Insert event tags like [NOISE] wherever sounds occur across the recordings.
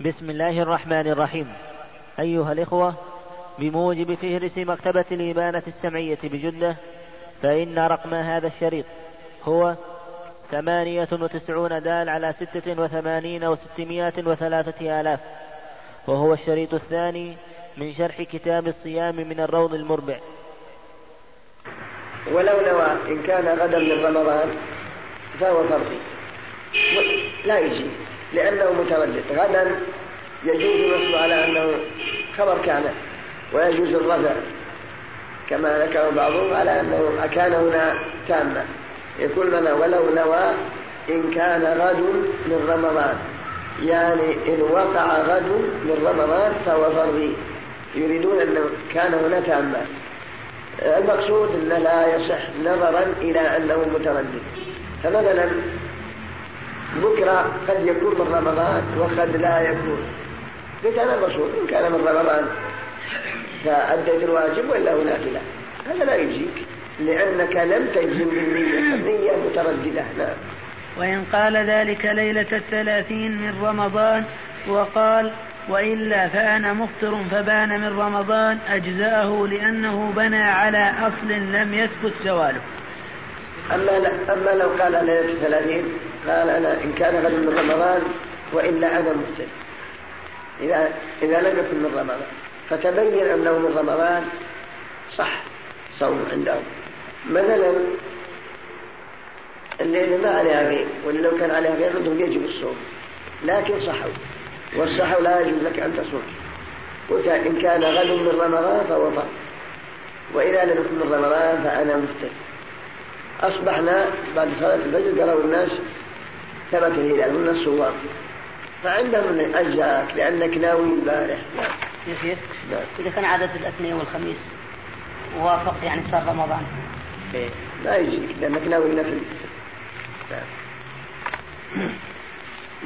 بسم الله الرحمن الرحيم. أيها الإخوة بموجب فهرس مكتبة الإبانة السمعية بجدة فإن رقم هذا الشريط هو ثمانية وتسعون دال على ستة وثمانين وستمائة وثلاثة آلاف وهو الشريط الثاني من شرح كتاب الصيام من الروض المربع. ولو نوى إن كان غدا من رمضان فهو فرضي. لا يجي لأنه متردد غدا يجوز النصب على أنه خبر كان ويجوز الرفع كما ذكر بعضهم على أنه كان هنا تاما. يقول لنا ولو نوى إن كان غد من رمضان. يعني إن وقع غد من رمضان فهو فرضي. يريدون أنه كان هنا تاما. المقصود أنه لا يصح نظرا إلى أنه متردد فمثلا بكرة قد يكون من رمضان وقد لا يكون. قلت أنا المقصود إن كان من رمضان فأديت الواجب ولا هو نافلة هذا لا يجيك لأنك لم تجزم بالنية. النية مترددة. نعم. وإن قال ذلك ليلة الثلاثين من رمضان وقال وإلا فأنا مفطر فبان من رمضان أجزأه لأنه بنى على أصل لم يثبت زواله أما, أما لو قال ليلة الثلاثين قال أنا إن كان غد من رمضان وإلا أنا مفطر إذا إذا لم يكن من رمضان فتبين أنه من رمضان صح صوم عندهم. مثلا الليل ما عليها غير واللي لو كان عليها غير عندهم يجب الصوم. لكن صحوا. والصحو لا يجوز لك أن تصوم. قلت إن كان غد من رمضان فهو فرض وإذا لم يكن من رمضان فأنا مفتر أصبحنا بعد صلاة الفجر قالوا الناس ثبت الهلال من الصوام فعندهم أجزاك لأنك ناوي البارح. يا شيخ نعم. إذا كان عادة الاثنين والخميس وافق يعني صار رمضان. إيه. لا يجيك لأنك ناوي النفل. نعم.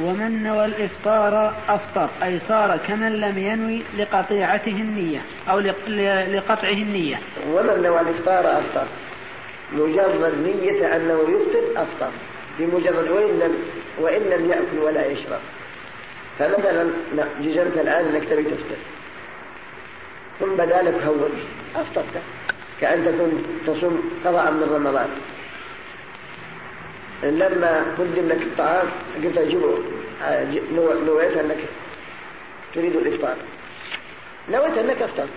ومن نوى الإفطار أفطر أي صار كمن لم ينوي لقطيعته النية أو لقطعه النية. ومن نوى الإفطار أفطر. مجرد نية أنه يفطر أفطر. بمجرد وإن لم وإن لم يأكل ولا يشرب. فمثلا جزمت الآن أنك تبي تفطر. ثم بدا لك هون أفطرت. كأن تكون تصوم قضاء من رمضان. لما قدم لك الطعام قلت أجيبه نويت أنك تريد الإفطار. نويت أنك أفطرت.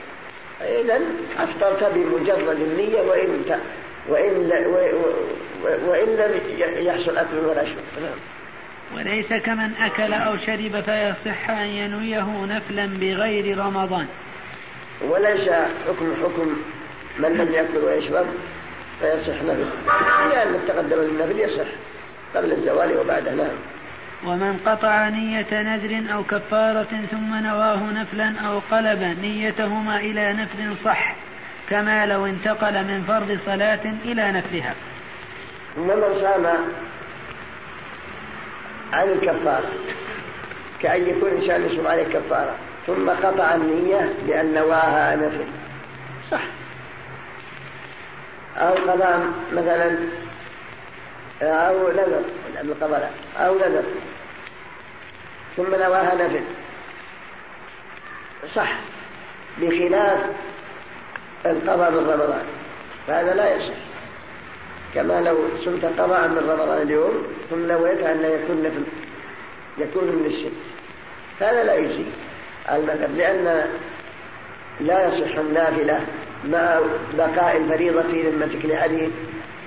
إذا أفطرت بمجرد النية وإن وإن وإن لم يحصل أكل ولا شرب. نعم. وليس كمن أكل أو شرب فيصح أن ينويه نفلا بغير رمضان. وليس حكم حكم من لم يأكل ويشرب فيصح نفل. لأن يعني تقدم النفل يصح قبل الزوال وبعده. نعم. ومن قطع نية نذر أو كفارة ثم نواه نفلا أو قلب نيتهما إلى نفل صح كما لو انتقل من فرض صلاة إلى نفلها. ومن صام عن الكفارة كأن يكون إنسان يصوم عليه كفارة ثم قطع النية بأن نواها نفل. صح. أو قضاء مثلا أو نذر القضاء أو نذر ثم نواها نفل. صح. بخلاف القضاء من رمضان. فهذا لا يصح. كما لو صمت قضاء من رمضان اليوم ثم نويت أن يكون نفل يكون من الشرك. هذا لا يجزي. المذهب لأن لا يصح النافلة مع بقاء الفريضة في ذمتك. لحديث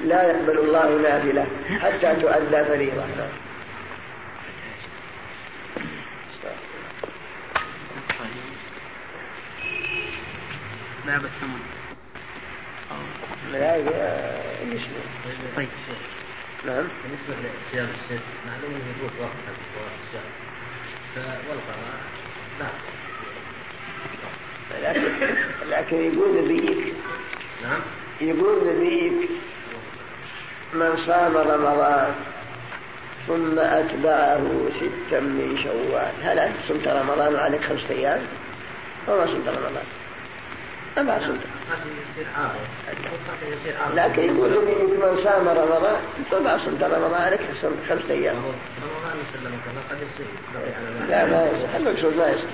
لا يقبل الله نافلة حتى تؤدى فريضة. باب الثمن. طيب. نعم. بالنسبة لصيام الست معلوم إنه يجوز وقت والقضاء لا. لكن لكن يقول نبيك نعم. يقول نبيك من صام رمضان ثم أتبعه ستا من شوال. هل أنت صمت رمضان وعليك خمسة أيام؟ وما صمت رمضان. ما صمت لكن يقول لي انت من صام رمضان فما صمت رمضان عليك صمت خمسة أيام. لا ما يصح المقصود ما يصح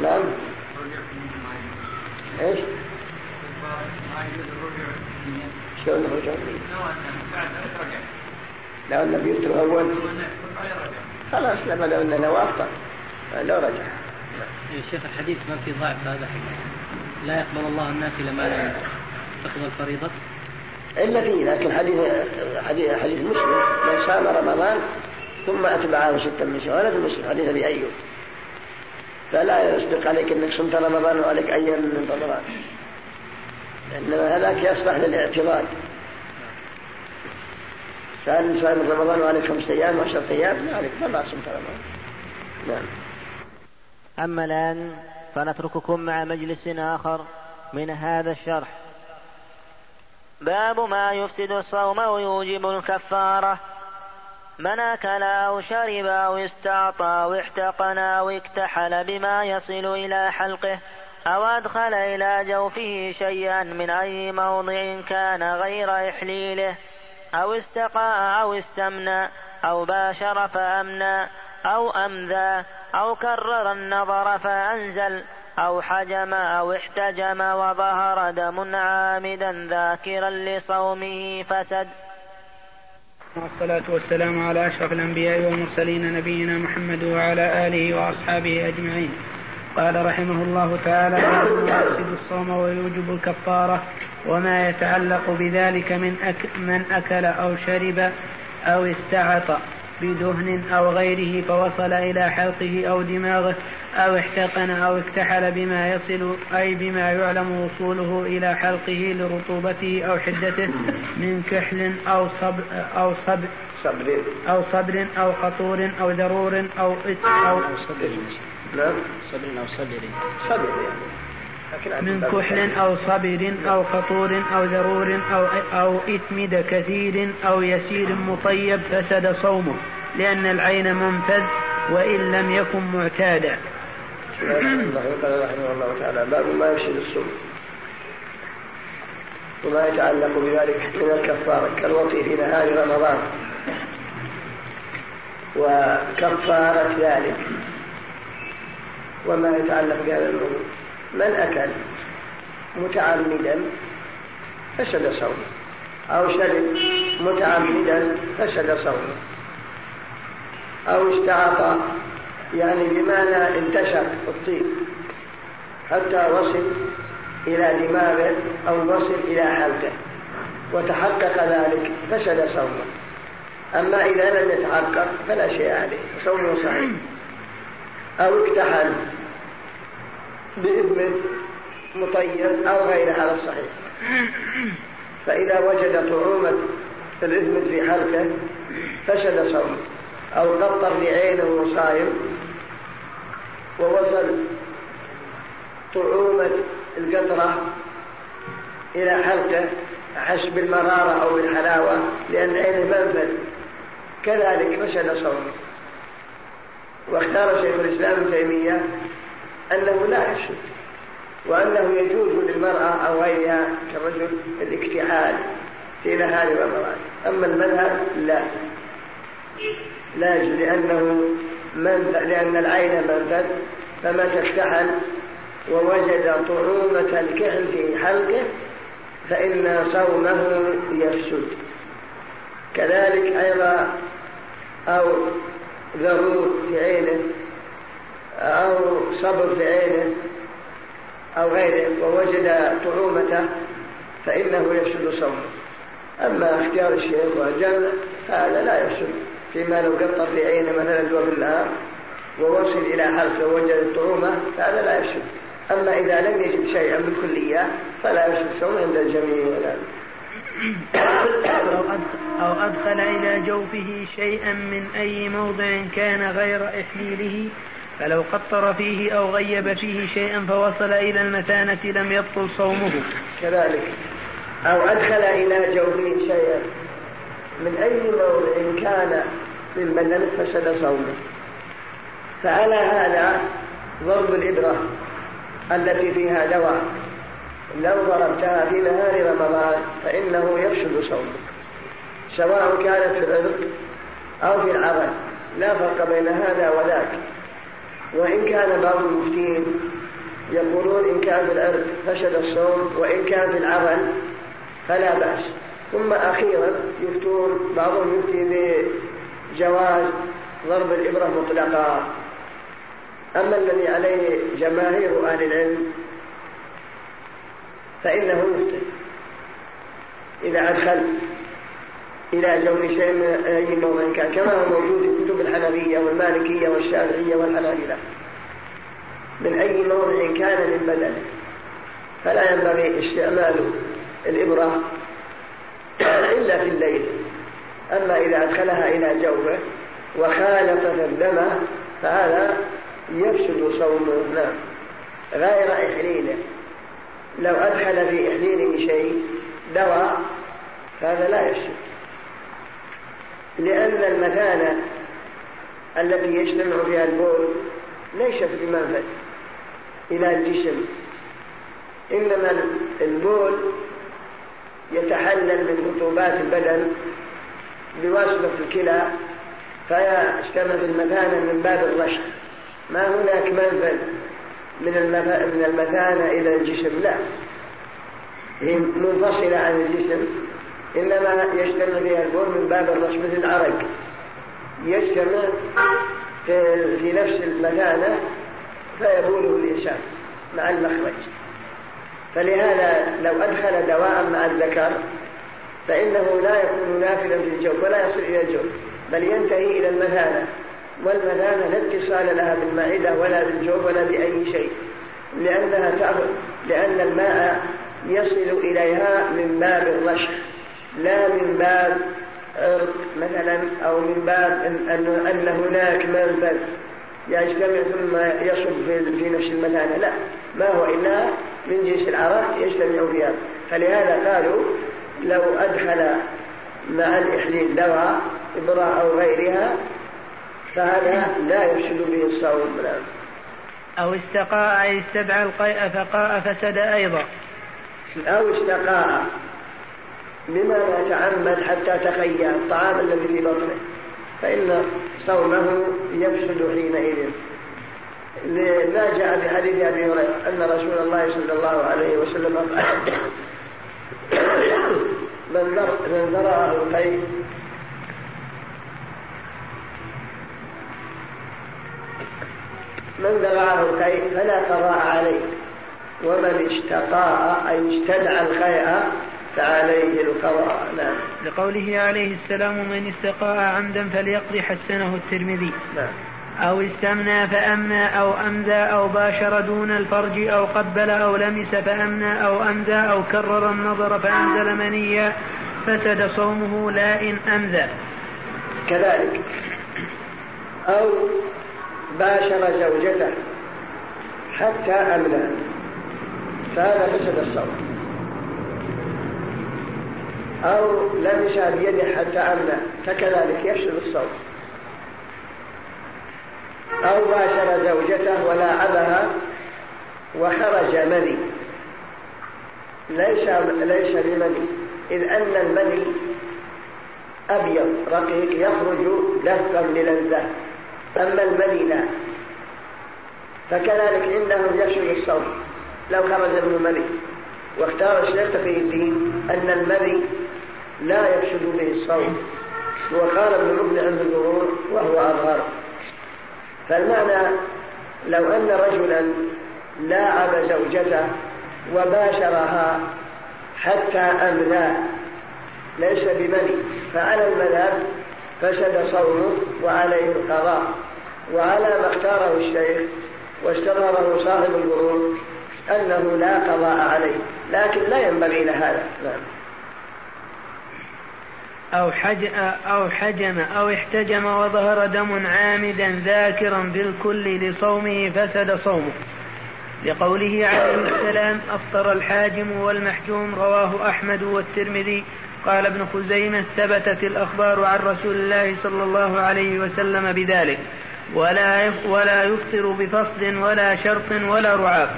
نعم. إيش؟ شلون الرجوع؟ لو النبي يترك أول. خلاص لما لو أنه افطر لو رجع. يا شيخ الحديث ما في ضعف هذا لا يقبل الله النافلة ما لا تقبل الفريضة إلا فيه لكن حديث حديث حديث مسلم. من صام رمضان ثم أتبعه ستا من شوال في مسلم حديث أبي أيوب. فلا يصدق عليك أنك صمت رمضان وعليك أيام من رمضان. إنما هذاك يصلح للاعتراض. فهل صام رمضان وعليك خمسة أيام وعشرة أيام؟ ما عليك ما صمت رمضان. نعم. أما الآن فنترككم مع مجلس آخر من هذا الشرح. باب ما يفسد الصوم ويوجب الكفارة. من أكل أو شرب أو استعطى أو احتقن أو اكتحل بما يصل إلى حلقه أو أدخل إلى جوفه شيئا من أي موضع كان غير إحليله أو استقاء أو استمنى أو باشر فأمنى أو أمذى أو كرر النظر فأنزل أو حجم أو احتجم وظهر دم عامدا ذاكرا لصومه فسد. والصلاة والسلام على أشرف الأنبياء والمرسلين نبينا محمد وعلى آله وأصحابه أجمعين. قال رحمه الله تعالى يفسد الصوم ويوجب الكفارة وما يتعلق بذلك من أك من أكل أو شرب أو استعط بدهن أو غيره فوصل إلى حلقه أو دماغه أو احتقن أو اكتحل بما يصل أي بما يعلم وصوله إلى حلقه لرطوبته أو حدته من كحل أو صبر أو صبر صبر. أو صبر أو قطور أو ذرور أو إت أو صبر. نعم صبر. أو صبر. صبر. يعني من كحل أو صبر أو فطور أو ذرور أو أو إثمد كثير أو يسير مطيب فسد صومه لأن العين منفذ وإن لم يكن معتادا. قال رحمه الله تعالى باب ما يفسد الصوم. وما يتعلق بذلك من الكفارة كالوطي في نهار رمضان. وكفارة ذلك. وما يتعلق بهذا الموضوع من أكل متعمدا فسد صومه أو شرب متعمدا فسد صومه أو استعطى يعني بمعنى انتشر الطيب حتى وصل إلى دماغه أو وصل إلى حلقه وتحقق ذلك فسد صومه. أما إذا لم يتحقق فلا شيء عليه صومه صحيح. أو اكتحل بإذن مطيب أو غيره على الصحيح. فإذا وجد طعومة الإثم في حلقه فسد صومه أو قطر بعينه وصايم ووصل طعومة القطرة إلى حلقه حس بالمرارة أو بالحلاوة لأن عينه منفذ كذلك فسد صومه. واختار شيخ الإسلام ابن تيمية أنه لا يفسد وأنه يجوز للمرأة أو غيرها كالرجل الاكتحال في نهار رمضان أما المذهب لا. لا لأنه من لأن العين منفذ فمتى اكتحل ووجد طعومة الكحل في حلقه فإن صومه يفسد. كذلك أيضا أو ذرور في عينه. أو صبر في عينه أو غيره ووجد طعومته فإنه يفسد صومه. أما اختيار الشيخ والجمع فهذا لا يفسد. فيما لو قطر في عينه مثلا دور النهار ووصل إلى حلقه ووجد الطعومة فهذا لا يفسد. أما إذا لم يجد شيئا بالكلية فلا يفسد صومه عند الجميع. أو أدخل إلى جوفه شيئا من أي موضع كان غير إحليله فلو قطر فيه أو غيب فيه شيئا فوصل إلى المثانة لم يبطل صومه. كذلك. أو أدخل إلى جوفه شيئا. من أي موضع كان من بدن فسد صومه. فعلى هذا ضرب الإبرة التي فيها دواء. لو ضربتها في نهار رمضان فإنه يفسد صومك سواء كانت في العرق أو في العرق لا فرق بين هذا وذاك. وإن كان بعض المفتين يقولون إن كان العرق فسد الصوم وإن كان في العمل فلا بأس. ثم أخيرا يفتون بعضهم يفتي بجواز ضرب الإبرة مطلقا أما الذي عليه جماهير أهل العلم فإنه يفتي إذا أدخل إلى جون شيء من أي موضع كان كما هو موجود في كتب الحنفية والمالكية والشافعية والحنابلة. من أي موضع كان من بدنه فلا ينبغي استعمال الإبرة إلا في الليل. أما إذا أدخلها إلى جوفه وخالف فدمه فهذا يفسد صومه نعم غير إحليله. لو أدخل في إحليله شيء دواء فهذا لا يفسد. لأن المثانة التي يجتمع فيها البول ليست بمنفذ إلى الجسم. إنما البول يتحلل من رطوبات البدن بواسطة الكلى فيجتمع في المثانة من باب الرشح. ما هناك منفذ من من المثانة إلى الجسم؟ لا. هي منفصلة عن الجسم. إنما يجتمع فيها البول من باب الرش مثل العرق. يجتمع في, في نفس المثانة فيبوله الإنسان مع المخرج. فلهذا لو أدخل دواء مع الذكر فإنه لا يكون نافلا في الجوف ولا يصل إلى الجوف بل ينتهي إلى المثانة. والمثانة لا اتصال لها بالمعدة ولا بالجوف ولا بأي شيء لأنها تأخذ لأن الماء يصل إليها من باب الرشح لا من باب عرق مثلا أو من باب أن, أن هناك منفذ يجتمع ثم يصب في نفس المثانة لا ما هو إلا من جنس العرق يجتمع فيها فلهذا قالوا لو أدخل مع الإحليل دواء إبرة أو غيرها فهذا لا يفسد به الصوم. نعم أو استقاء أي استدعى القيء فقاء فسد أيضا. أو استقاء. بما لا تعمد حتى تخيل الطعام الذي في بطنه فإن صومه يفسد حينئذ. ما جاء في حديث أبي هريرة أن رسول الله صلى الله عليه وسلم قال من ذرأه الخير من ذرعه الخير فلا قضاء عليه ومن اشتقاء أي استدعى الخير فعليه القضاء نعم. لقوله عليه السلام من استقاء عمدا فليقضي حسنه الترمذي. نعم. أو استمنى فأمنى أو أمذى أو باشر دون الفرج أو قبل أو لمس فأمنى أو أمذى أو كرر النظر فأنزل منيا فسد صومه لا إن أمذى. كذلك. أو باشر زوجته حتى أمنى فهذا فسد الصوم. أو لمس بيده حتى أمنى فكذلك يفسد الصوم أو باشر زوجته ولاعبها وخرج مني. ليس ليس بمني إذ أن المني أبيض رقيق يخرج دفقا للذة. أما المني لا. فكذلك إنه يفسد الصوم لو خرج من المني. واختار الشيخ تقي الدين أن المني لا يفسد به الصوم. وقال ابن مقنع بالظهور وهو أظهر. فالمعنى لو أن رجلا لاعب زوجته وباشرها حتى أمنى ليس بمني فعلى المذهب فسد صومه وعليه القضاء. وعلى ما اختاره الشيخ واستظهره صاحب الغرور أنه لا قضاء عليه لكن لا ينبغي لهذا نعم. أو, حج أو حجم أو احتجم وظهر دم عامدا ذاكرا بالكل لصومه فسد صومه. لقوله عليه السلام أفطر الحاجم والمحجوم رواه أحمد والترمذي. قال ابن خزيمة ثبتت الأخبار عن رسول الله صلى الله عليه وسلم بذلك. ولا ولا يفطر بفصل ولا شرط ولا رعاب.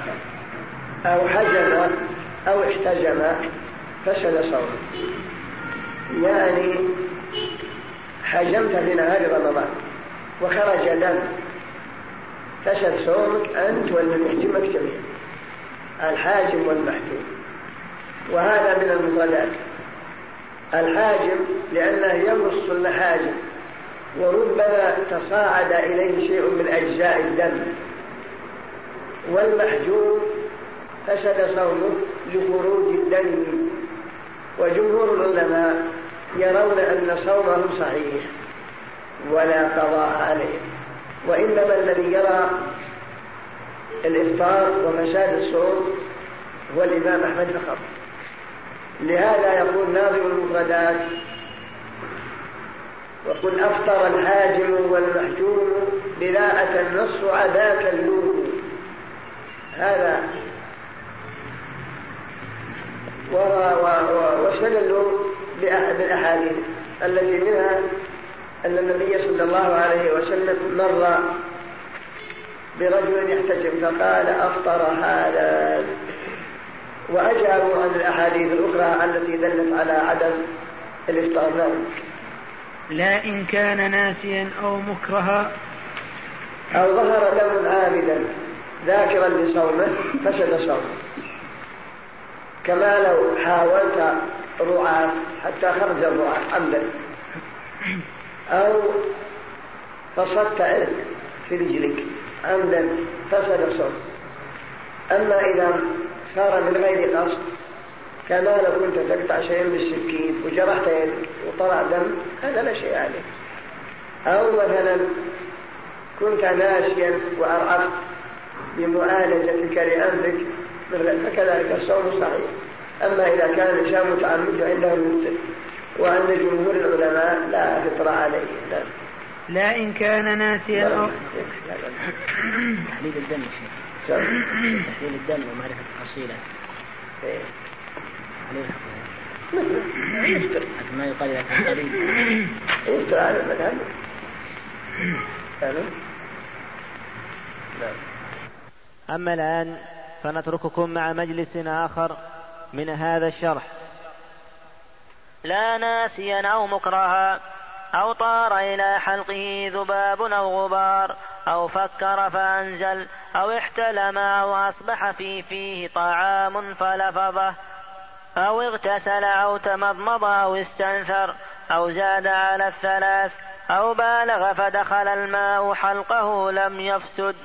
أو حجم أو احتجم فسد صومه يعني حجمت في نهار رمضان وخرج دم. فسد صومك أنت والذي يحجمك جميعا الحاجم والمحجوم. وهذا من المفردات الحاجم لأنه يمص المحاجم. وربما تصاعد إليه شيء من أجزاء الدم. والمحجوم فسد صومه لخروج الدم. وجمهور العلماء يرون أن صومه صحيح ولا قضاء عليه. وإنما الذي يرى الإفطار وفساد الصوم هو الإمام أحمد فقط. لهذا يقول ناظم المفردات وقل أفطر الحاجم والمحجوم بلا أتى النص عذاك اللوم هذا واستدلوا بالأحاديث التي منها أن النبي صلى الله عليه وسلم مر برجل يحتجم فقال أفطر هذا. وأجابوا عن الأحاديث الأخرى التي دلت على عدم الإفطار. نعم. لا إن كان ناسيا أو مكرها. أو ظهر دم عامدا ذاكرا لصومه فسد صومه. كما لو حاولت رعاة حتى خرج الرعاة عمدا. أو فصدت عرق في رجلك عمدا فسد صوم أما إذا صار من غير قصد كما لو كنت تقطع شيئا بالسكين وجرحت يدك وطلع دم هذا لا شيء عليه. أو مثلا كنت ناسيا وأرعبت بمعالجتك لأنفك فكذلك الصوم صحيح. أما إذا كان الإنسان متعمد فإنه يفطر وعند جمهور العلماء لا فطر عليه. لا. لا إن كان ناسيا أو تحليل الدم تحليل الدم ومعرفة تفاصيله إيه. عليه يفطر. ما يقال إذا كان قريب يفطر على المذهب. أما الآن فنترككم مع مجلس آخر من هذا الشرح. لا ناسيا أو مكرها أو طار إلى حلقه ذباب أو غبار أو فكر فأنزل أو احتلم أو أصبح في فيه طعام فلفظه أو اغتسل أو تمضمض أو استنثر أو زاد على الثلاث أو بالغ فدخل الماء حلقه لم يفسد.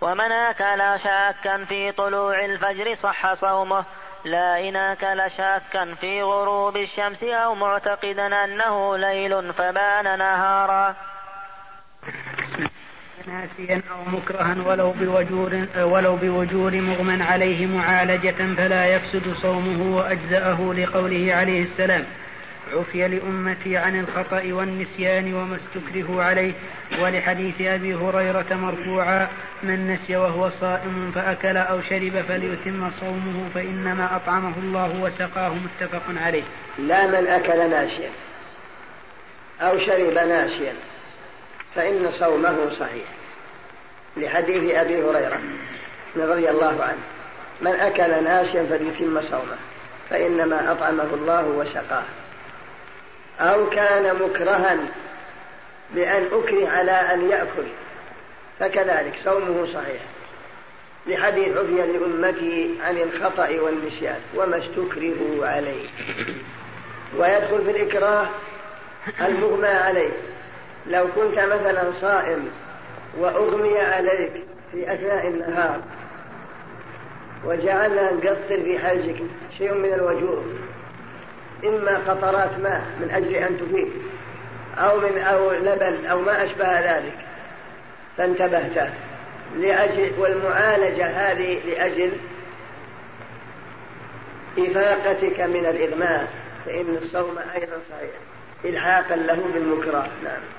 ومن أكل شاكا في طلوع الفجر صح صومه لا إن أكل شاكا في غروب الشمس أو معتقدا أنه ليل فبان نهارا. ناسيا أو مكرها ولو بوجور ولو بوجور مغمى عليه معالجة فلا يفسد صومه وأجزأه لقوله عليه السلام. عفي لأمتي عن الخطأ والنسيان وما استكره عليه ولحديث أبي هريرة مرفوعا من نسي وهو صائم فأكل أو شرب فليتم صومه فإنما أطعمه الله وسقاه متفق عليه. لا من أكل ناسيا أو شرب ناسيا فإن صومه صحيح. لحديث أبي هريرة رضي الله عنه من أكل ناسيا فليتم صومه فإنما أطعمه الله وسقاه. أو كان مكرها بأن أكره على أن يأكل. فكذلك صومه صحيح. لحديث عفي لأمته عن الخطأ والنسيان وما استكرهوا عليه. ويدخل في الإكراه المغمى عليه. لو كنت مثلا صائم وأغمي عليك في أثناء النهار وجعلنا نقصر في حاجك شيء من الوجوه. إما قطرات ماء من أجل أن تفيد أو من أو لبن أو ما أشبه ذلك. فانتبهت لأجل والمعالجة هذه لأجل إفاقتك من الإغماء فإن الصوم أيضا صحيح. إلحاقا له بالمكره. نعم.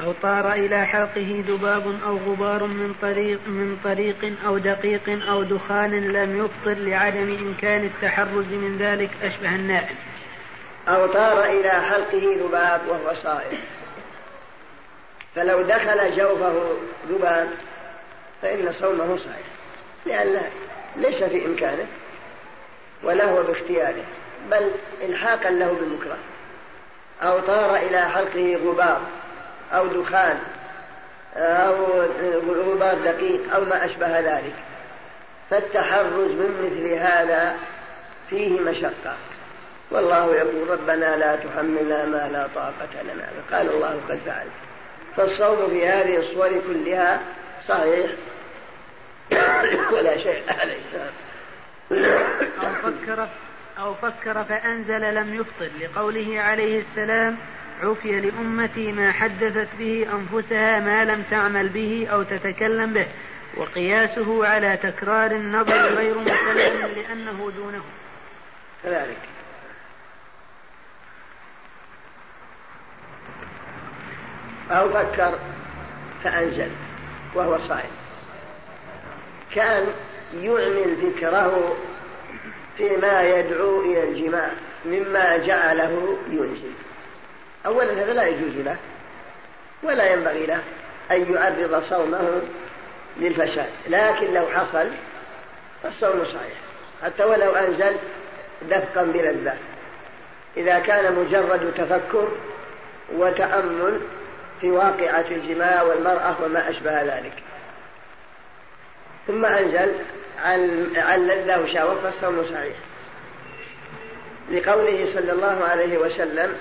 أو طار إلى حلقه ذباب أو غبار من طريق من طريق أو دقيق أو دخان لم يفطر لعدم إمكان التحرز من ذلك أشبه النائم. أو طار إلى حلقه ذباب وهو صائم. فلو دخل جوفه ذباب فإن صومه صحيح. لأن ليس في إمكانه ولا هو باختياره بل إلحاقا له بالمكره أو طار إلى حلقه غبار أو دخان أو غبار دقيق أو ما أشبه ذلك. فالتحرز من مثل هذا فيه مشقة. والله يقول ربنا لا تحملنا ما لا طاقة لنا. قال الله قد فعلت فالصوم في هذه الصور كلها صحيح. [COUGHS] ولا شيء عليه. أو فكر أو فكر فأنزل لم يفطر لقوله عليه السلام عفي لأمتي ما حدثت به أنفسها ما لم تعمل به أو تتكلم به وقياسه على تكرار النظر غير مسلم لأنه دونه. كذلك. أو فكر فأنزل وهو صائم. كأن يعمل فكره فيما يدعو إلى الجماع مما جعله ينزل. أولا هذا لا يجوز له ولا ينبغي له أن يعرض صومه للفساد. لكن لو حصل فالصوم صحيح حتى ولو أنزل دفقا بلذة إذا كان مجرد تفكر وتأمل في واقعة الجماع والمرأة وما أشبه ذلك. ثم أنزل عن لذة وشهوة فالصوم صحيح. لقوله صلى الله عليه وسلم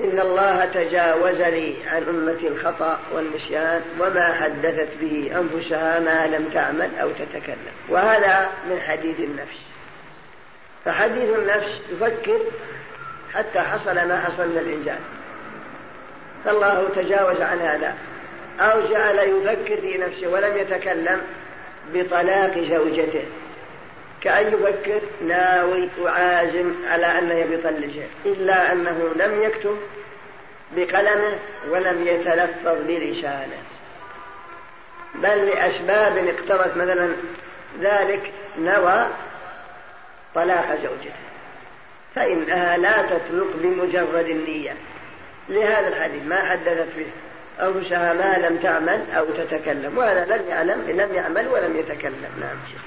إن الله تجاوز لي عن أمتي الخطأ والنسيان وما حدثت به أنفسها ما لم تعمل أو تتكلم. وهذا من حديث النفس. فحديث النفس يفكر حتى حصل ما حصل من الإنجاز. فالله تجاوز عن هذا. أو جعل يفكر في نفسه ولم يتكلم بطلاق زوجته. كأن يفكر ناوي وعازم على أنه يطلقها إلا أنه لم يكتب بقلمه ولم يتلفظ برسالة بل لأسباب اقتضت مثلا ذلك نوى طلاق زوجته. فإنها لا تطلق بمجرد النية. لهذا الحديث ما حدثت به أنفسها ما لم تعمل أو تتكلم وهذا لم يعلم لم يعمل ولم يتكلم. نعم. شيخ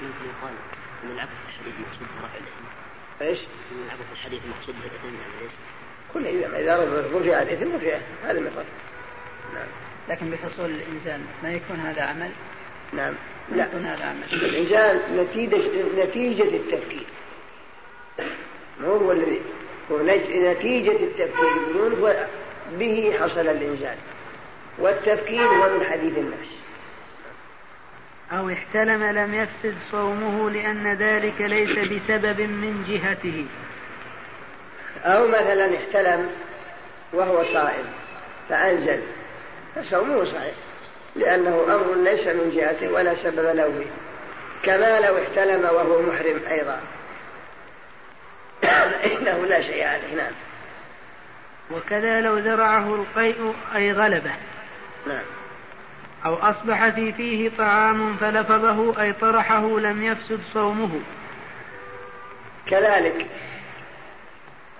العبث الحديث الإثم إيش؟ العبث الحديث مقصود به الإثم يعني ليس كل إذا رفع الإثم رفع هذا المقصود نعم. لكن بحصول الإنسان ما يكون هذا عمل؟ نعم. لا. يكون هذا عمل. الإنسان نتيجة نتيجة التفكير. ما هو الذي هو نتيجة التفكير. بدون به حصل الإنسان. والتفكير هو من حديث النفس. أو احتلم لم يفسد صومه لأن ذلك ليس بسبب من جهته. أو مثلا احتلم وهو صائم فأنزل فصومه صحيح لأنه أمر ليس من جهته ولا سبب له فيه كما لو احتلم وهو محرم أيضا. [COUGHS] إنه لا شيء عليه نعم. وكذا لو زرعه القيء أي غلبه. نعم. أو أصبح في فيه طعام فلفظه أي طرحه لم يفسد صومه. كذلك.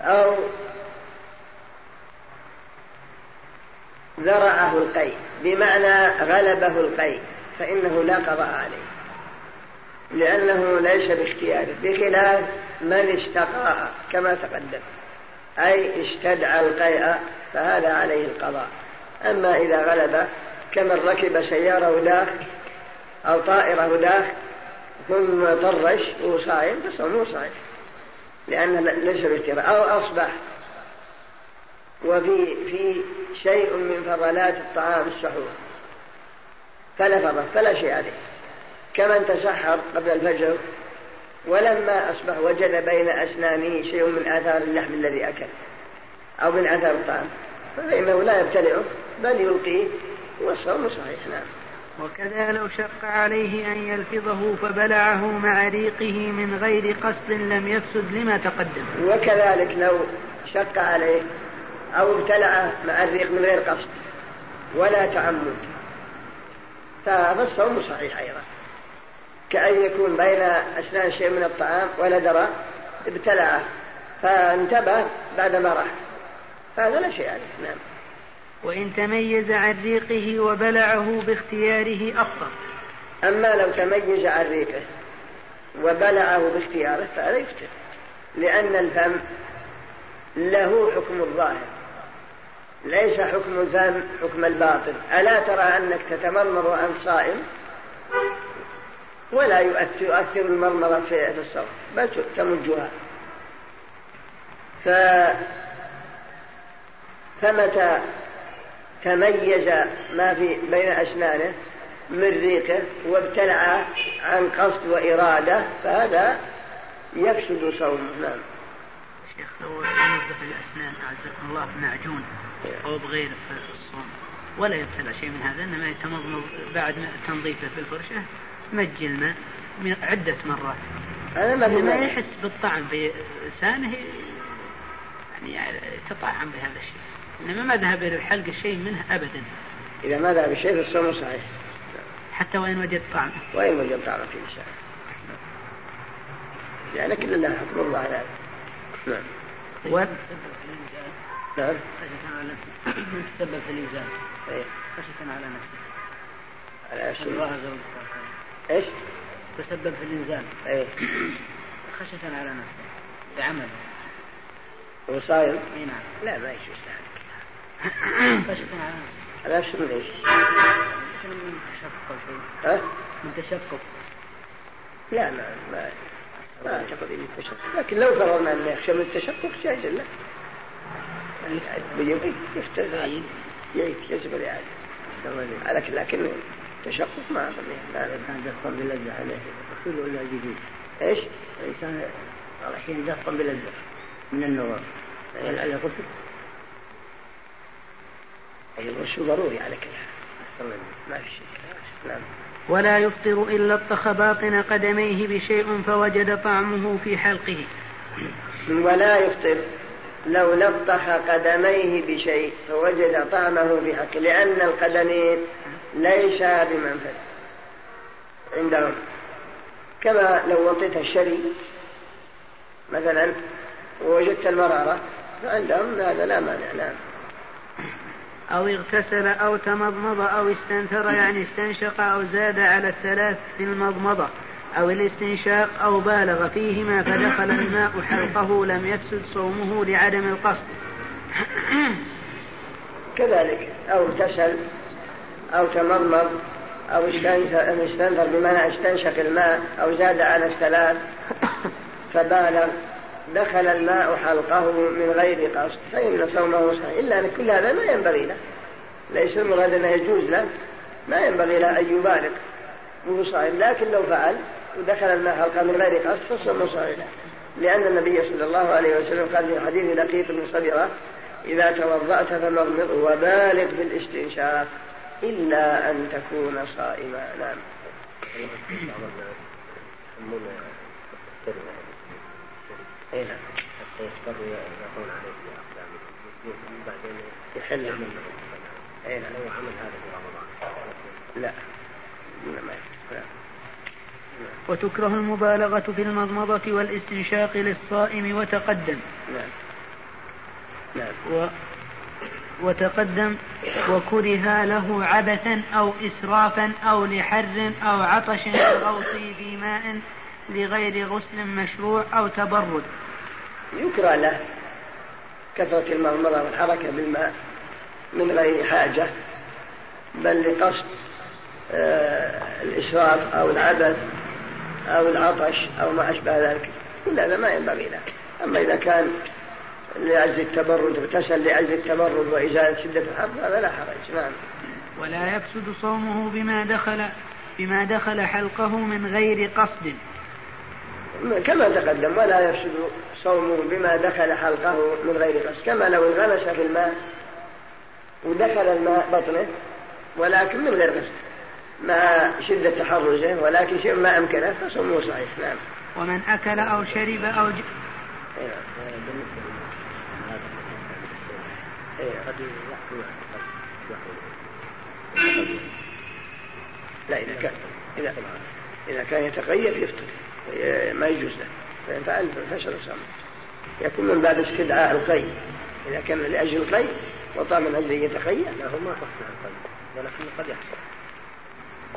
أو ذرعه القي بمعنى غلبه القي فإنه لا قضاء عليه. لأنه ليس باختياره بخلاف من اشتقى كما تقدم أي استدعى القيء فهذا عليه القضاء. أما إذا غلب كمن ركب سيارة هداك أو طائرة هداك ثم طرش وهو صائم فصومه صائم لأنه ليس باختيار أو أصبح. وفي في شيء من فضلات الطعام السحور. فلفظ فلا شيء عليه. كمن تسحر قبل الفجر ولما أصبح وجد بين أسنانه شيء من آثار اللحم الذي أكل أو من آثار الطعام. فإنه لا يبتلعه بل يلقيه. والصوم صحيح نعم. وكذا لو شق عليه أن يلفظه فبلعه مع ريقه من غير قصد لم يفسد لما تقدم. وكذلك لو شق عليه أو ابتلعه مع الريق من غير قصد ولا تعمد فالصوم صحيح أيضا. كأن يكون بين أسنان شيء من الطعام ولا درى ابتلعه فانتبه بعدما راح. هذا لا شيء عليه نعم. وإن تميز عن ريقه وبلعه باختياره أفضل. أما لو تميز عن ريقه وبلعه باختياره فهذا يفتر لأن الفم له حكم الظاهر ليس حكم الفم حكم الباطن. ألا ترى أنك تتمرمر وأنت صائم؟ ولا يؤثر, يؤثر المرمرة في الصرف بل تمجها. ف فمتى تميز ما في بين أسنانه من ريقه وابتلع عن قصد وإرادة فهذا يفسد صومه. نعم. شيخ لو ينظف الأسنان أعزكم الله بمعجون أو بغيره في الصوم. ولا يبتلع شيء من هذا إنما يتمضمض بعد تنظيفه في الفرشة مج الماء عدة مرات. هذا ما ما يحس بالطعم في لسانه يعني يتطعم بهذا الشيء. إنما ما ذهب إلى الحلق شيء منه أبدا. إذا ما ذهب شيء فالصوم صحيح. حتى وإن وجد طعمه وإن وجد طعمه في لسانه يعني كل الله حكم الله يعني. نعم. و... نعم. من تسبب في الإنزال إيه. خشية على نفسه. على نفسه. الله زوج إيش؟ تسبب في الإنزال إيه. خشية على نفسه. بعمله. هو صايم؟ إي نعم. لا ما يجوز. نفسه [COUGHS] على نفسه من تشقق شيء ها؟ من تشقق لا ما ما ما اعتقد انه التشقق لكن لو فرضنا انه يخشى من التشقق جائز له بيبي يفتز يجب الاعاده لكن لكن التشقق ما أظن لا كان دفقا بلذة عليه. يقول ولا جديد إيش؟ الإنسان الحين دفقا بلذة من النظر هل هل اي الغسل ضروري على كل حال؟ ما في شيء. نعم. ولا يفطر إلا اطخ باطن قدميه بشيء فوجد طعمه في حلقه. ولا يفطر لو لطخ قدميه بشيء فوجد طعمه في حقه لأن القدمين ليس بمنفذ. عندهم. كما لو وطيت الشري مثلا ووجدت المرارة فعندهم هذا لا مانع. نعم. أو اغتسل أو تمضمض أو استنثر يعني استنشق أو زاد على الثلاث في المضمضة أو الاستنشاق أو بالغ فيهما فدخل الماء حلقه لم يفسد صومه لعدم القصد. [CLEARS THROAT] كذلك أو اغتسل أو تمضمض أو استنثر بمعنى استنشق الماء أو زاد على الثلاث فبالغ دخل الماء حلقه من غير قصد فإن صومه صحيح. إلا أن كل هذا ما ينبغي له. ليس المراد أنه يجوز له. ما ينبغي له أن يبالغ. وهو صائم لكن لو فعل ودخل الماء حلقه من غير قصد فصومه صحيح. لأن النبي صلى الله عليه وسلم قال في حديث لقيط بن صبرة إذا توضأت فمضمض وبالغ بالاستنشاق إلا أن تكون صائما. نعم. اي نعم. حتى يضطروا يقون عليه في اقدامهم بعدين يحل اي نعم. لو عمل هذا في رمضان. لا. ما لا. وتكره المبالغة في المضمضة والاستنشاق للصائم وتقدم. نعم. نعم. و وتقدم. وكره له عبثا أو إسرافا أو لحر أو عطش كغوصه في ماء لغير غسل مشروع أو تبرد. يكره له كثرة المضمضة والحركة بالماء من غير حاجة بل لقصد آه، الإسراف أو العبث أو العطش أو ما أشبه ذلك. كل هذا ما ينبغي له أما إذا كان لأجل التبرد اغتسل لأجل التبرد وإزالة شدة الحر هذا لا حرج. نعم. ولا يفسد صومه بما دخل بما دخل حلقه من غير قصد. كما تقدم ولا يفسد صومه بما دخل حلقه من غير قصد كما لو انغمس في الماء ودخل الماء بطنه ولكن من غير قصد مع شدة تحرجه ولكن شيء ما أمكنه فصومه صحيح نعم. ومن أكل أو شرب أو ج... لا إذا كان إذا إذا كان يتقيد يفطر. ما يجوز له. فإن فعل فشل صومه يكون من باب استدعاء القي إذا كان لأجل القي وطعم من أجل يتقي لا هو ما قصد القلب ولكن قد يحصل.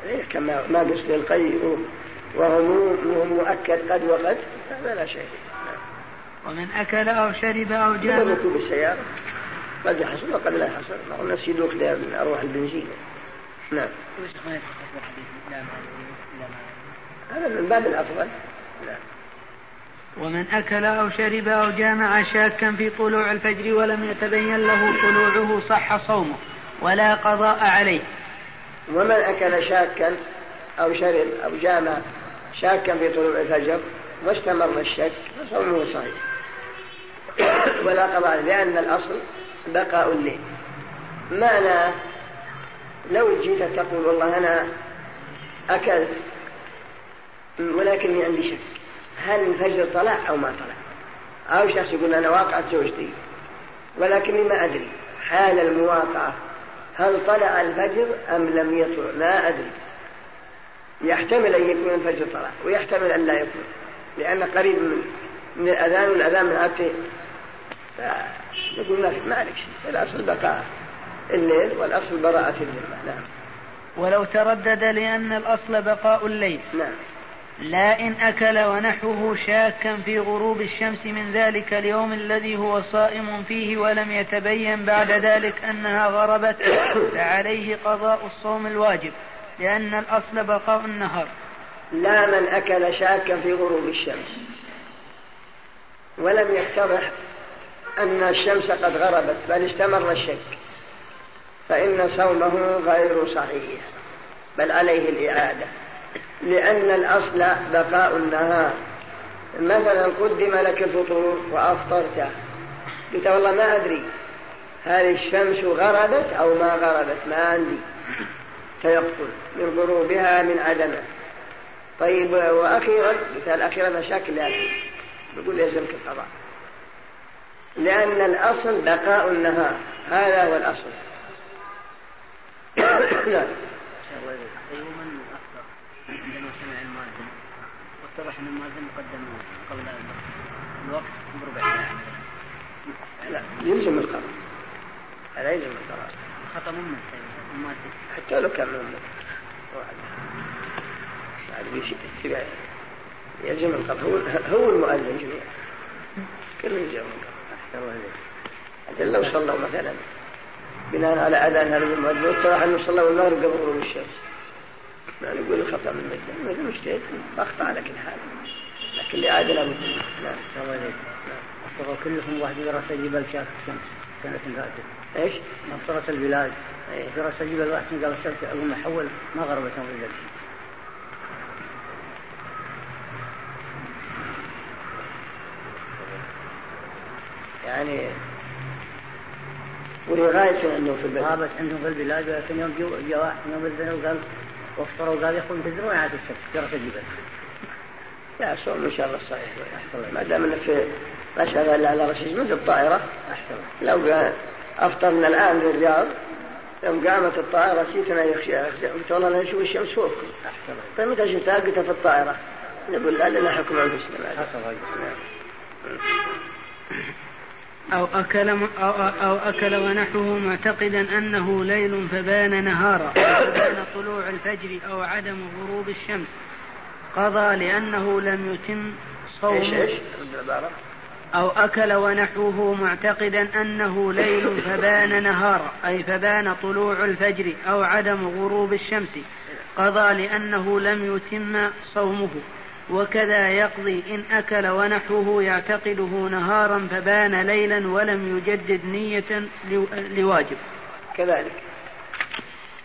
إيه كما ما قصد القيء وهو مؤكد قد وقد هذا لا شيء. ومن أكل أو شرب أو مثل جامع ركوب السيارة قد يحصل وقد لا يحصل. بعض الناس من أرواح البنزين. نعم. هذا من باب الأفضل. نعم. ومن أكل أو شرب أو جامع شاكا في طلوع الفجر ولم يتبين له طلوعه صح صومه ولا قضاء عليه. ومن أكل شاكا أو شرب أو جامع شاكا في طلوع الفجر واستمر الشك فصومه صحيح. ولا قضاء لأن الأصل بقاء الليل معنى لو جيت تقول والله أنا أكلت ولكني عندي شك. هل الفجر طلع أو ما طلع؟ أو شخص يقول أنا واقعت زوجتي. ولكني ما أدري حال المواقعة هل طلع الفجر أم لم يطلع؟ ما أدري. يحتمل أن يكون الفجر طلع ويحتمل أن لا يكون لأن قريب من, من الأذان والأذان من عبتين فنقول ما عليك شيء. الأصل بقاء الليل والأصل براءة الذمة نعم. ولو تردد لأن الأصل بقاء الليل. نعم. لا إن أكل ونحوه شاكا في غروب الشمس من ذلك اليوم الذي هو صائم فيه ولم يتبين بعد ذلك أنها غربت فعليه قضاء الصوم الواجب لأن الأصل بقاء النهار. لا من أكل شاكا في غروب الشمس. ولم يتضح أن الشمس قد غربت بل استمر الشك. فإن صومه غير صحيح بل عليه الإعادة. لأن الأصل بقاء النهار مثلا قدم لك الفطور وأفطرت. قلت والله ما أدري هل الشمس غربت أو ما غربت؟ ما عندي. تيقظ من غروبها من عدمه طيب وأخيرا مثال أخيرا شك لكن يقول يلزمك القضاء. لأن الأصل بقاء النهار هذا هو الأصل. [COUGHS] نعم يوما أكثر عندما سمع المؤذن واتضح أن المؤذن قدم قبل الوقت بربع ساعة لا يلزم القضاء هذا يلزم القضاء خطأ ممن المؤذن حتى لو كان ممن بعد يلزم القضاء هو هو المؤذن جميعا كلهم يلزم القضاء حتى لو صلوا مثلا. بناء على أذان هذا المؤذن واتضح أنه صلى المغرب قبل غروب الشمس. ما نقول الخطا من مجد مثل مجتهد أخطأ على كل حال لكن لعادة لابد نعم أصبغ كلهم واحد براس جبل شاف الشمس. كانت انفاتت إيش؟ مبصرة البلاد. براس جبل واحد قال الشمس أول ما حول ما غربت أمر ذلك يعني ولغاية عندهم في البلد. غابت عندهم في البلاد ولكن يوم جو جاء واحد يوم الذنب وقال وافطروا وقال يخرج تدرون عاد الشمس جرس الجبل. لا صوم إن شاء الله صحيح. ما دام انك في ما شاء الله على رشيد مثل الطائرة لو قال أفطرنا الآن في الرياض يوم قامت الطائرة جيتنا يخشى قلت والله أنا نشوف الشمس فوقكم طيب متى شفتها قلت في الطائرة؟ نقول لا لنا حكم انفسنا أو أكل أو, أو أكل ونحوه معتقدا أنه ليل فبان نهارا فبان طلوع الفجر أو عدم غروب الشمس. قضى لأنه لم يتم إيش؟ العبارة أو أكل ونحوه معتقدا أنه ليل فبان نهارا أي فبان طلوع الفجر أو عدم غروب الشمس. قضى لأنه لم يتم صومه. وكذا يقضي. إن أكل ونحوه يعتقده نهارا فبان ليلا ولم يجدد نية لو- لواجب. كذلك.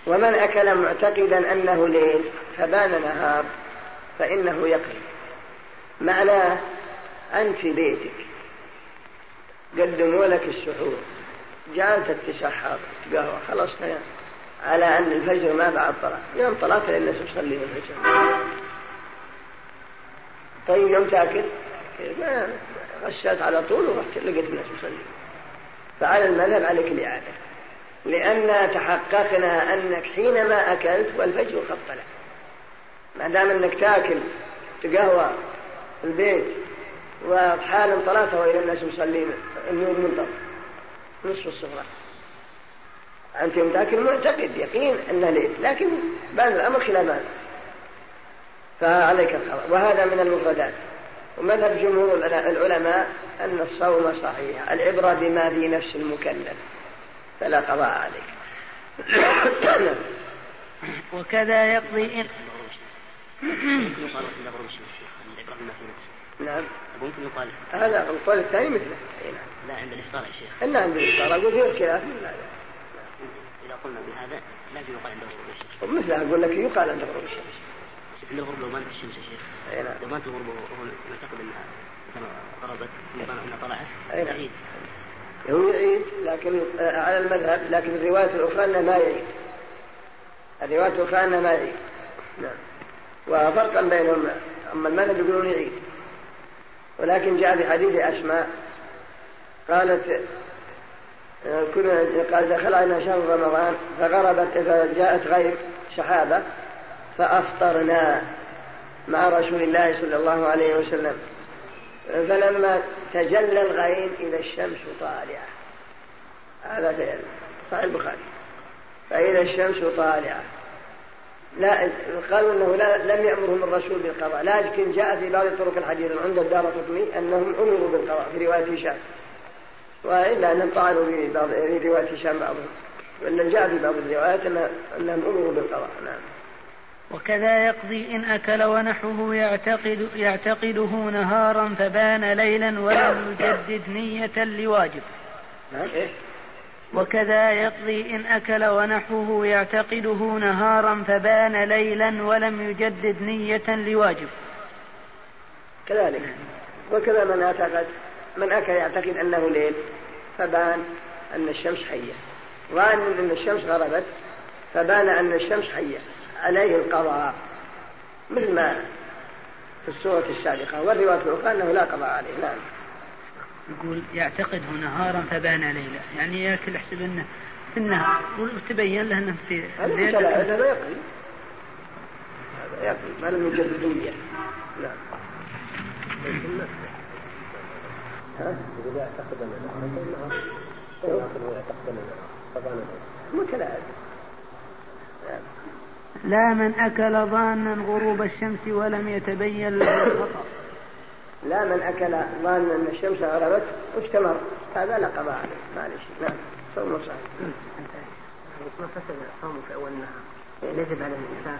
ومن أكل معتقدا أنه ليل فبان نهار فإنه يقضي. معناه أنت في بيتك قدموا لك السحور جالس تتسحر قهوة خلصنا. على أن الفجر ما بعد طلع. يوم طلعت إلا تصلي الفجر. طيب يوم تاكل ما غشيت على طول ورحت لقيت الناس يصلي. فعلى المذهب عليك الإعادة. لأن تحققنا أنك حينما أكلت والفجر قد طلع ما دام أنك تاكل تقهوى في البيت وحال طلعت وإلى الناس مصلين النور منطفئ نصف الصغرى أنت يوم ذاك معتقد يقين أنه ليل لكن بان الأمر خلاف هذا. فعليك القضاء وهذا من المفردات. ومذهب جمهور العلماء أن الصوم صحيح. العبرة بما في نفس المكلف. فلا قضاء عليك. [COUGHS] وكذا يقضي إن [COUGHS] نعم. ممكن يقال. هذا القول الثاني مثله. لا عند الإفطار يا شيخ. الا عند الإفطار. أقول فيه الخلاف. إذا قلنا بهذا لازم يقال عند غروب الشمس مثله أقول لك يقال عند غروب الشمس عند الغروب لو ماتت الشمس يا شيخ؟ أي نعم. لو ماتت الغروب وهو يعتقد إنها مثلا غربت انها طلعت أي نعم. يعيد هو يعيد لكن آه، على المذهب لكن الرواية الأخرى أنه ما يعيد الرواية الأخرى أنه ما يعيد نعم. وفرقا بينهم أما المذهب يقولون يعيد. ولكن جاء في حديث أسماء قالت آه، كنا قال دخل علينا شهر رمضان فغربت فجاءت غير سحابة فأفطرنا مع رسول الله صلى الله عليه وسلم. فلما تجلى الغيم إذا الشمس طالعة. هذا في صحيح البخاري. فإذا الشمس طالعة. لا قالوا إنه لا لم يأمرهم الرسول بالقضاء. لكن جاء في بعض طرق الحديث عند الدار قطني أنهم أمروا بالقضاء في رواية هشام. وإلا أنهم طعنوا في بعض في رواية هشام بعضهم. ولا جاء في بعض الروايات أنهم أمروا بالقضاء. نعم. وكذا يقضي إن أكل ونحوه يعتقد يعتقده نهارا فبان ليلا ولم يجدد نية لواجب نعم إيه؟ وكذا يقضي إن أكل ونحوه يعتقده نهارا فبان ليلا ولم يجدد نية لواجب كذلك. وكذا من اعتقد من أكل يعتقد أنه ليل فبان أن الشمس حية. ظان أن الشمس غربت فبان أن الشمس حية. عليه القضاء مثل ما في السورة السابقة والرواية الأخرى أنه لا قضاء عليه نعم. يقول يعتقده نهارا فبان ليلا يعني ياكل يحسب انه في النهار وتبين له إنه في الليل هذا لا يقضي. هذا يقضي ما لم يجدد نية نعم. ها؟ إذا يعتقد أنه يعتقد أنه متلاعب لا من أكل ظانا غروب الشمس ولم يتبين له الخطأ. لا من أكل ظانا أن الشمس غربت واستمر هذا لا قضاء عليه. معلش نعم. صوم صحيح. ما فسد صومه في أول النهار. يجب على الإنسان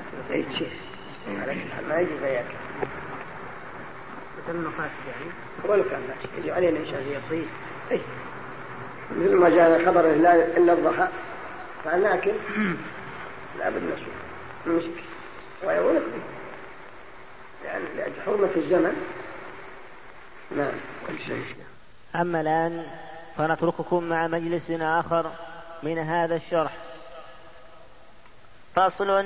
ما يجب أن يأكل مثل المفاسد يعني. ولو كان ماشي يجب علينا إن شاء الله. يصير. إيه مثل ما جاء خبر إلا الضحى. فناكل. لابد المشكل ويقول يعني لأجل حرمة الزمن نعم. كل شيء أما الآن فنترككم مع مجلس آخر من هذا الشرح. فصل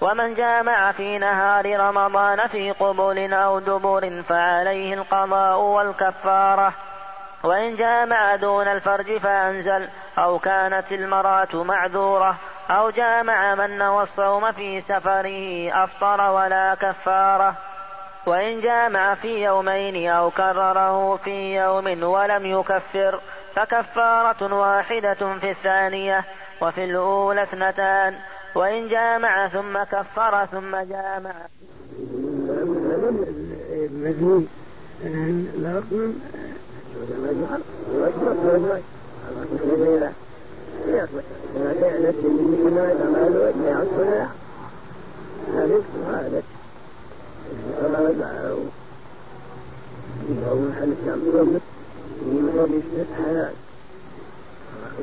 ومن جامع في نهار رمضان في قبول أو دبر فعليه القضاء والكفارة. وإن جامع دون الفرج فأنزل أو كانت المرأة معذورة. أو جامع من نوى الصوم في سفره أفطر ولا كفارة وإن جامع في يومين أو كرره في يوم ولم يكفر فكفارة واحدة في الثانية وفي الأولى اثنتان وإن جامع ثم كفر ثم جامع يصلح ما كانت منهما تمال يعصنا هذا هذا الله معه يوم محل الشام في مجلس الحلال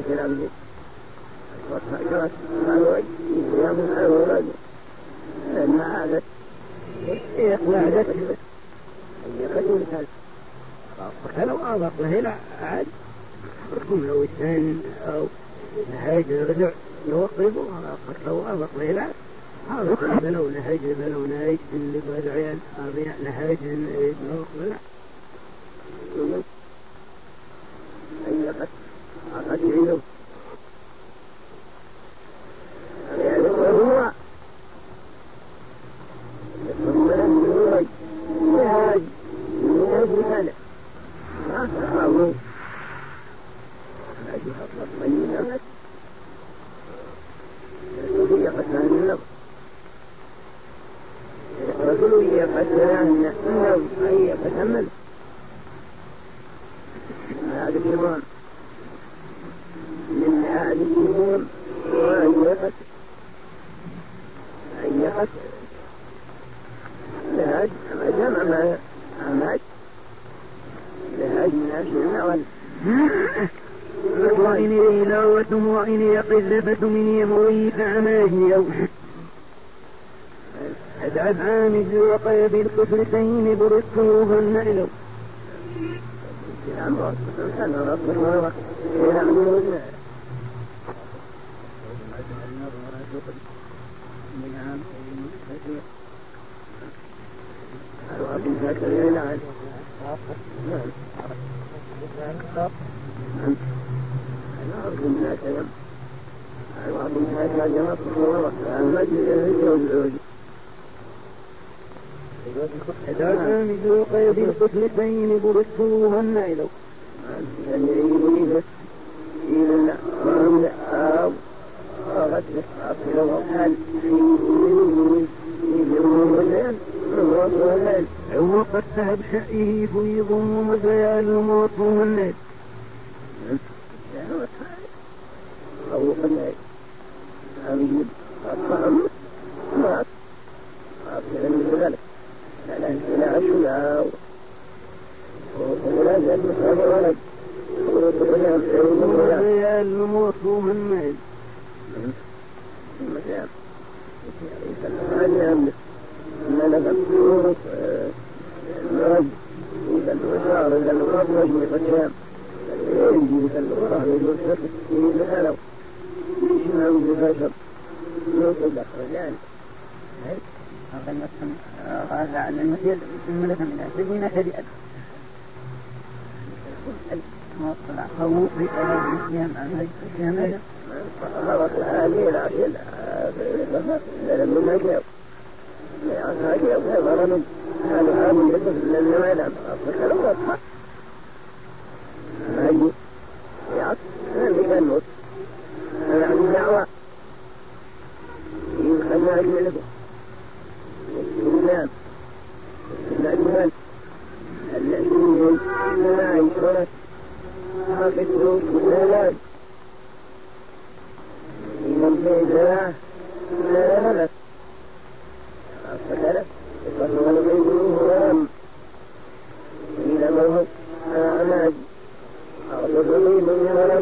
في العبد والفجرة مع الوجه يوم مع الوجه ما عادت عادت هي قد مثال فلو أضاف له لا عاد حكم لو اثنين أو نهاية الرجع لو أضاف له لا هذا بلو نهاية بلو نهاية اللي بالعيال نهاية نوقف لا أي قد قد يعيدوا يعني هو العلوية قد نهى النبي أن يتحمل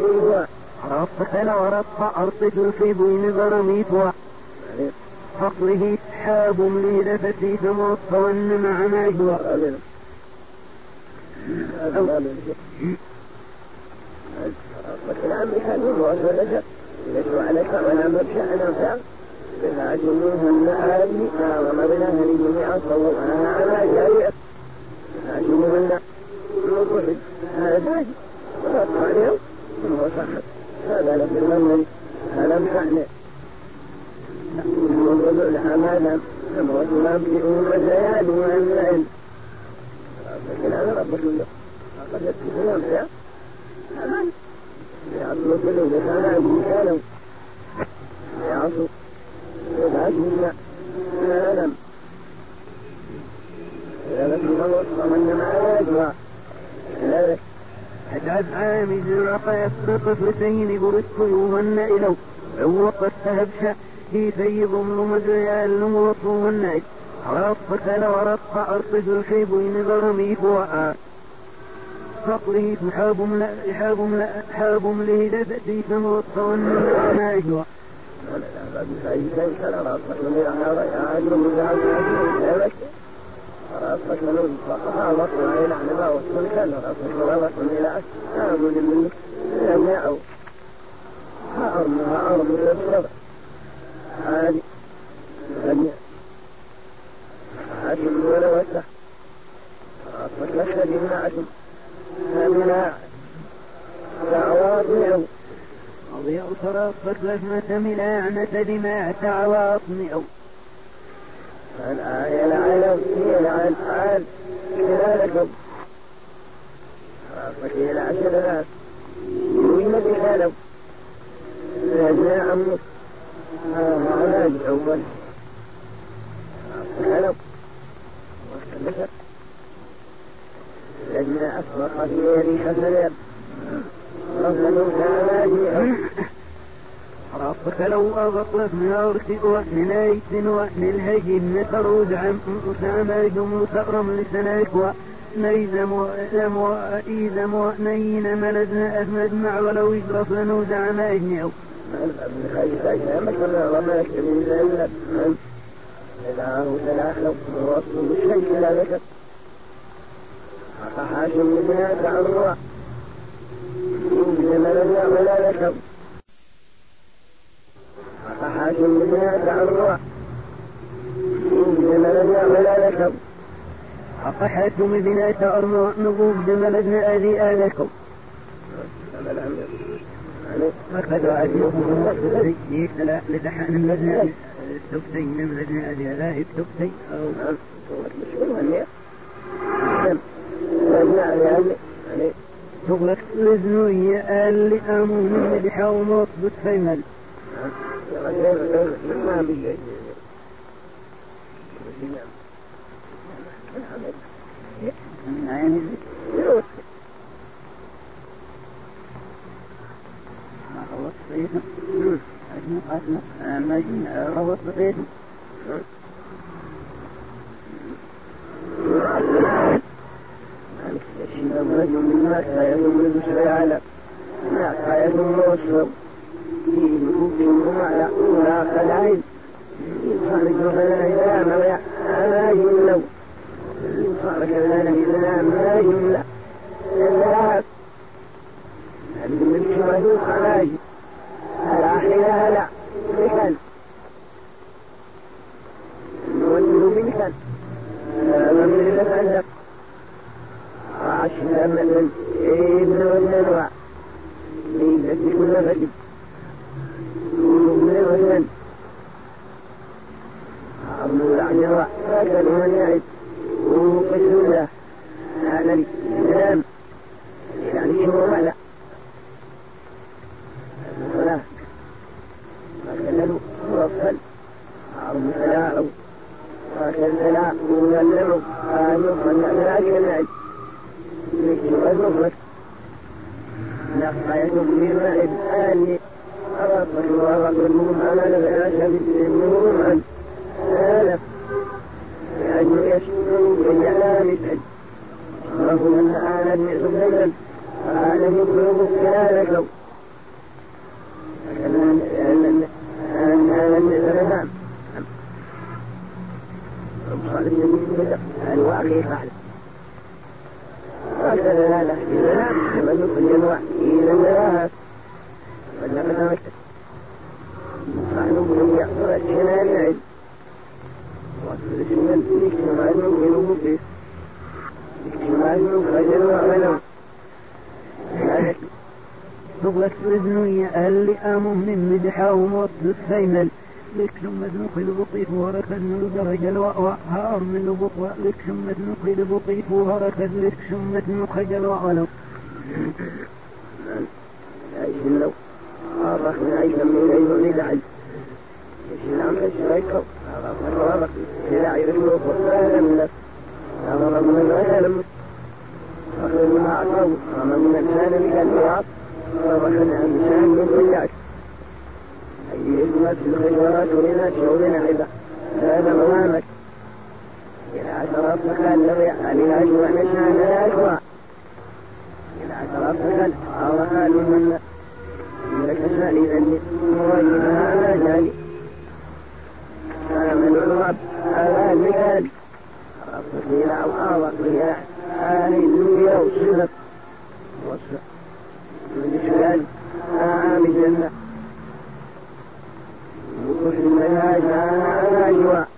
ولميها ربك ورب أرصد الفيض بغرميتها فقره سحاب ليلة تموصل مع ما هو بحلول وسلسة يدعو عليك ولا آلي ومرناها لجميع صورها على جارية فاعجلوهن نقصد هذا هو صحب هذا لم يمنن هذا مشأنه وضع لها ما لم نموت نبئهم الليالي والليل لكن هذا ربك له قد يتكلم فيها أمان يعطوا كل بسانا بسانا يعطوا يبعثنا نعلم إذا لم يوصل من ما يجوى كذلك أجعل الرقى يسرق فتين برد يوهن إلو. وقد تهب في سيد مزيال وطوهن ربك لورق أرصد الحيب إن ضرمي فوعا فقره حاب لا حاب لا حاب له لفتي فموطن ما يجوى هذه هذه هذه ولا وسع فكلت بما أتم هذه دعوات يوم أضيع ترقت لحمة من أعنة دماء تعواطن أو الآية العلم. هي الآن خلالكم فهي العشر الآن وين بخالف الأجناء عمك هذا علاج أول خلق واختلفت الأجناء أسبق في ريح سلام رفض علاجي ربك وكلوا أغطت من أرس وأهل نيس وأهل الهجم خروج عن سامجم سأرم لسناك ونيزم وألم وإيزم ونين ملزنا أثمد مع ولو يشرف نوزع ما يجنعوا حاشم بنا تعرض إنما لنا ولا ذكر حاشم بنا تعرض إنما لنا ولا ذكر حق حاكم بنا تأرمى نقوم بملدنا أذي آلكم فقد عجبهم السبتين لا لتحن المدنى السبتين من مدنى أذي لا السبتين أو تغلق لزنوية اللي آمون بحوم وصبت فيمل يعني ما خلص بيتنا عشنا قاتنا ما جينا روض بيتنا الرجل مما يظن المشرع على ما يظن وصفه فيه نفوسهم على ولا خلعين يخرج فلا إذا ما ما يملو يخرج فلا إذا ما يملى الذهب من شبه الخلاج هلا حين هلا بكل نوجه بكل ومن يتفلق عشنا من ابن والنوع ليلة كل رجل أبن العجوة فكر من يعد له على لبعاش بالسنهم عن آلف لأجل يشكروا بجلال الحج رغم أن آل الناس بيتا آل يطلب الناس قال النبي الواقع فعل هكذا لا نحكي لنا الوحي الناس من يخرج وعلم تغلق رزنوية اللي آمهم من مدحا وموصل فيمل لك ثم نقل بطيف وركز درجة الوأوى هار من بطوى لك ثم نقل بطيف وركز لك ثم الوأولو عيش لو أرخ من عيش من عيش لدعي يشيل عن الشريك أرخ الرابق لا يرسل فسالا لك أمر من الغسل أخذ ما أعطاه أمر من الإنسان بكالمعاط أرخ الإنسان من كل عشر يثبت الخيرات من شغل عبا هذا مهامك إلى عشرات مكان لو يعني العجوة نشان الأجواء. إلى عشرات مكان أو حال من لك سالي ذني مواجهها على جالي من الرب على إلى أو إلى آل الدنيا وصفت وصفت من سؤال آم الجنة. وكل منها جاء أجواء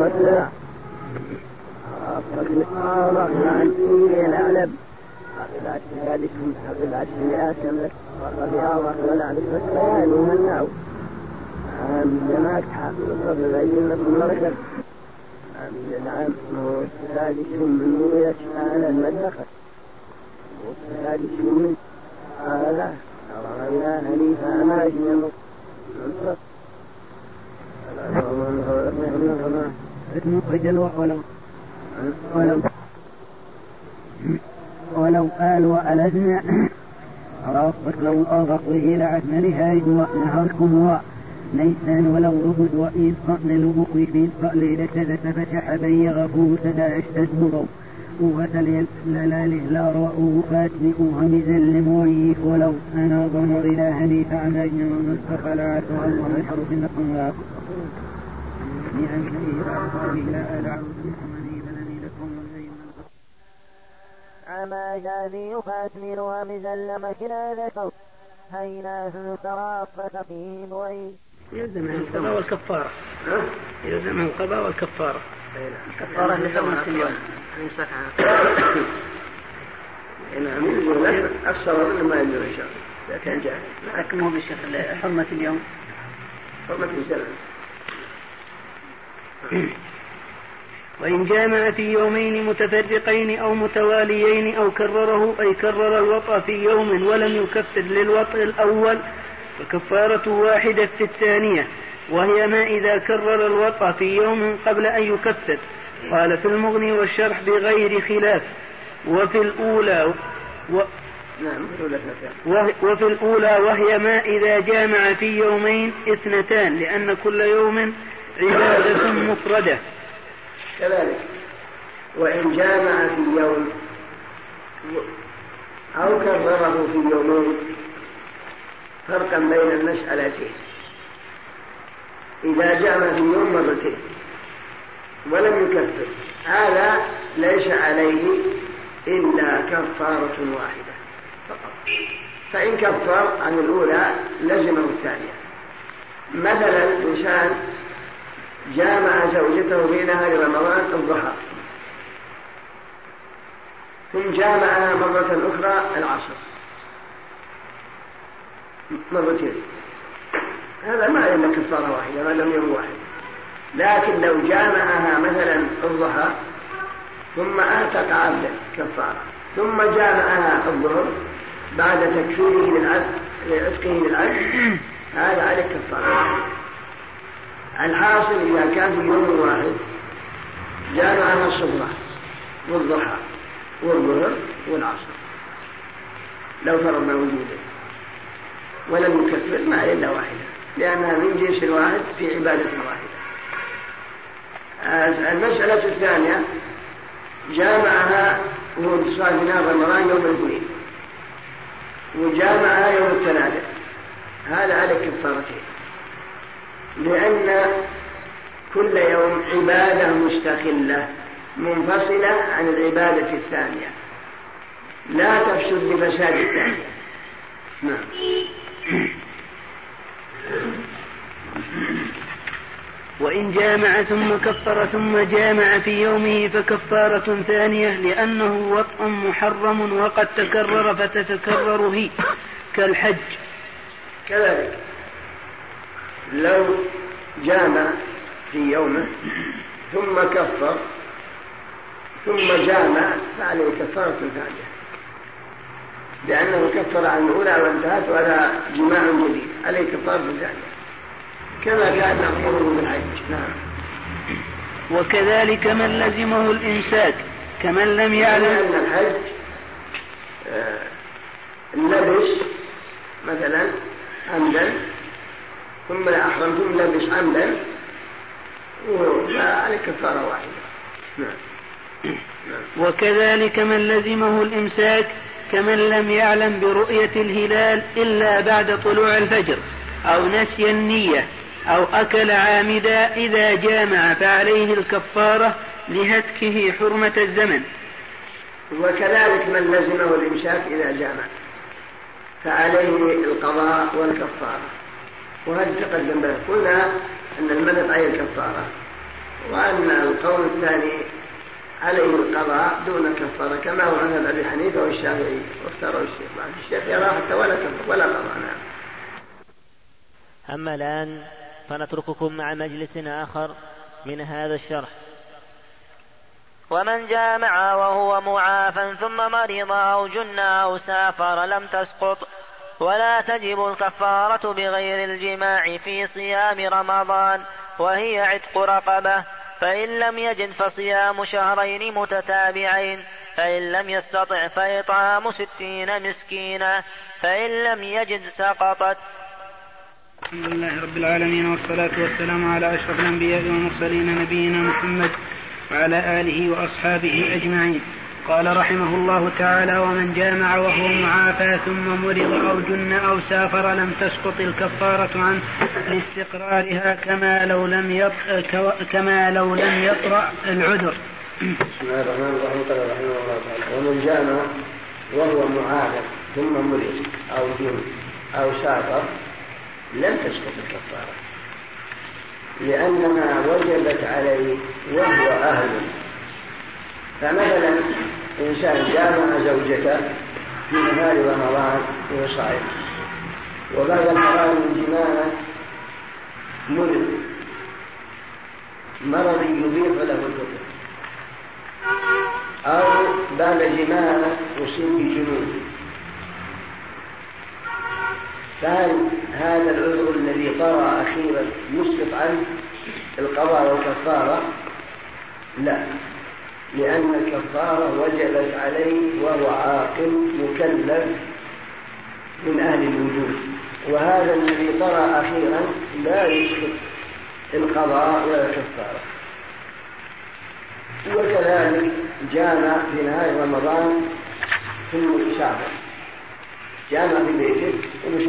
هذه الصلاة أرغنا عن إيه الأعلم أقلات ذلكم أقلات سيئات لك وقد أرغ ولا بفتحان ومنعوا جماعة حافظ الصبر أينكم مركب نعم ثالث من رؤية على المدخل والثالث من قال أرغنا هنيفا ما جنب ولو ولو ولو قال وألدنا ربك لو أغطه لعدنا لهاج ونهركم ليسان ولو رفض وإذ قبل لبقي في القليلة لتفتح بي غفور تداعش تدبر قوة للال لا رأوه فاتنئ همزا لمعيف ولو أنا ظنر إلى هدي فعلى فخلعت الله حرف النقم لأن إلى لا أدعو فلني لكم عما جاذي ختم ومزا لمكنا ذكر هينا ترافت فيه معين يلزم القضاء والكفارة. يلزم القضاء. والكفارة الكفارة. لحرمة اليوم يمسح نعم يجوز أكثر من ما يجوز إن شاء الله. لكن مو بالشيخ حرمة اليوم. حرمة السنة وإن جامع في يومين متفرقين أو متواليين أو كرره أي كرر الوطأ في يوم ولم يكفر للوطء الأول فكفارة واحدة في الثانية وهي ما إذا كرر الوطأ في يوم قبل أن يكفر. قال في المغني والشرح بغير خلاف وفي الأولى و نعم. وفي الأولى وهي ما إذا جامع في يومين اثنتان لأن كل يوم عبادة مفردة. كذلك. وإن جامع في يوم أو كرره في يومين فرقا بين المسألتين إذا جامع في يوم مرتين ولم يكفر هذا ليس عليه إلا كفارة واحدة فقط. فإن كفر عن الأولى لزمه الثانية. مثلا إنسان جامع زوجته في نهار رمضان الضحى. ثم جامعها مرة أخرى العصر. مرتين. هذا ما إلا كفارة واحدة ما لم يوم واحد. لكن لو جامعها مثلا الضحى ثم أعتق عبدا كفارة. ثم جامعها الظهر بعد تكفيره للعبد لعتقه للعبد هذا عليك كفارة. الحاصل إذا كان في يوم واحد جامعها الصبح والضحى والظهر والعصر. لو فرضنا وجوده ولم يكفر ما إلا واحدة لأنها من جنس الواحد في عبادة واحدة. المسألة الثانية جامعها وهو انتصار في نهر رمضان يوم الاثنين وجامعها يوم الثلاثاء. هذا على كفارتين. لأن كل يوم عبادة مستقلة منفصلة عن العبادة الثانية. لا تفسد بفساد الثانية. نعم. وإن جامع ثم كفر ثم جامع في يومه فكفارة ثانية لأنه وطء محرم وقد تكرر فتتكرر فيه كالحج. كذلك. لو جامع في يومه ثم كفر ثم جامع فعليه كفارة ثانية. لأنه كفر عن الأولى وانتهت ولا جماع جديد عليه كفارة ثانية. كما كان نظيره بالحج نعم. وكذلك من لزمه الإمساك كمن لم يعلم. أن الحج آه، لبس مثلا عمدا ثم أحرم ثم لبس عمدا وعليه كفارة واحدة. نعم. وكذلك من لزمه الإمساك كمن لم يعلم برؤية الهلال إلا بعد طلوع الفجر أو نسي النية أو أكل عامدا إذا جامع فعليه الكفارة لهتكه حرمة الزمن. وكذلك من لزمه الإمساك إذا جامع فعليه القضاء والكفارة. وهذا تقدم به قلنا أن المذهب عليه الكفارة وأن القول الثاني عليه القضاء دون كفارة كما هو مذهب أبي حنيفة والشافعي واختاروا الشيخ. بعد الشيخ يرى حتى ولا كفر ولا قضاء نعم. أما الآن فنترككم مع مجلس آخر من هذا الشرح. ومن جامع وهو معافى ثم مرض أو جن أو سافر لم تسقط ولا تجب الكفارة بغير الجماع في صيام رمضان وهي عتق رقبة. فإن لم يجد فصيام شهرين متتابعين فإن لم يستطع فإطعام ستين مسكينا فإن لم يجد سقطت. الحمد لله رب العالمين والصلاة والسلام على أشرف الأنبياء والمرسلين نبينا محمد وعلى آله وأصحابه أجمعين. قال رحمه الله تعالى ومن جامع وهو معافى ثم مرض أو جن أو سافر لم تسقط الكفارة عنه لاستقرارها كما لو لم يطرأ كما لو لم يطرأ العذر. بسم الله الرحمن الرحيم قال رحمه الله تعالى ومن جامع وهو معافى ثم مرض أو جن أو سافر لم تسقط الكفارة لأنها وجبت عليه وهو أهل فمثلا إنسان جامع زوجته في نهار رمضان وهو صائم وبعد الحرام الجماع مرض مرض يضيف له الكفر أو بعد جماع يصيب بجنون فهل هذا العذر الذي طرأ أخيرا يسقط عنه القضاء والكفارة؟ لا. لأن الكفارة وجبت عليه وهو عاقل مكلف من أهل الوجود. وهذا الذي طرأ أخيرا لا يسقط القضاء ولا الكفارة. وكذلك جامع في نهاية رمضان ثم شعبه جامع في بيته طول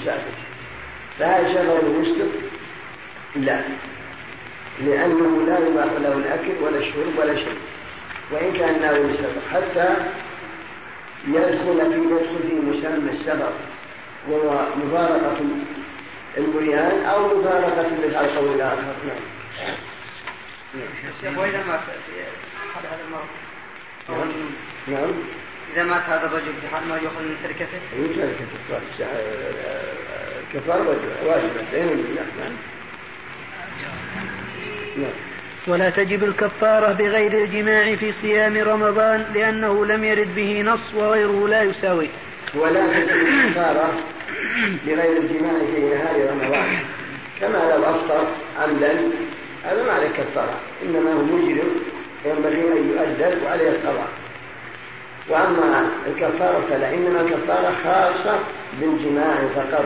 مسافر فهل شغله يسقط؟ لا. لأنه لا يباح له الأكل ولا الشرب ولا شيء. وإن كان ناوي السفر حتى يدخل في يدخل في مسمى السفر وهو مفارقة البنيان أو مفارقة على القول الآخر نعم. شيخ وإذا مات في حال هذا المرض؟ نعم. إذا مات هذا الرجل في حال ما يأخذ من تركته؟ من تركته كفارة واجبة نعم. نعم. ولا تجب الكفارة بغير الجماع في صيام رمضان لأنه لم يرد به نص وغيره لا يساوي. ولا تجب الكفارة بغير الجماع في نهار رمضان. كما لو أفطر عمدا هذا ما عليه كفارة. إنما هو مجرم ينبغي أن يؤدب وعليه القضاء. وأما الكفارة فلا إنما الكفارة خاصة بالجماع فقط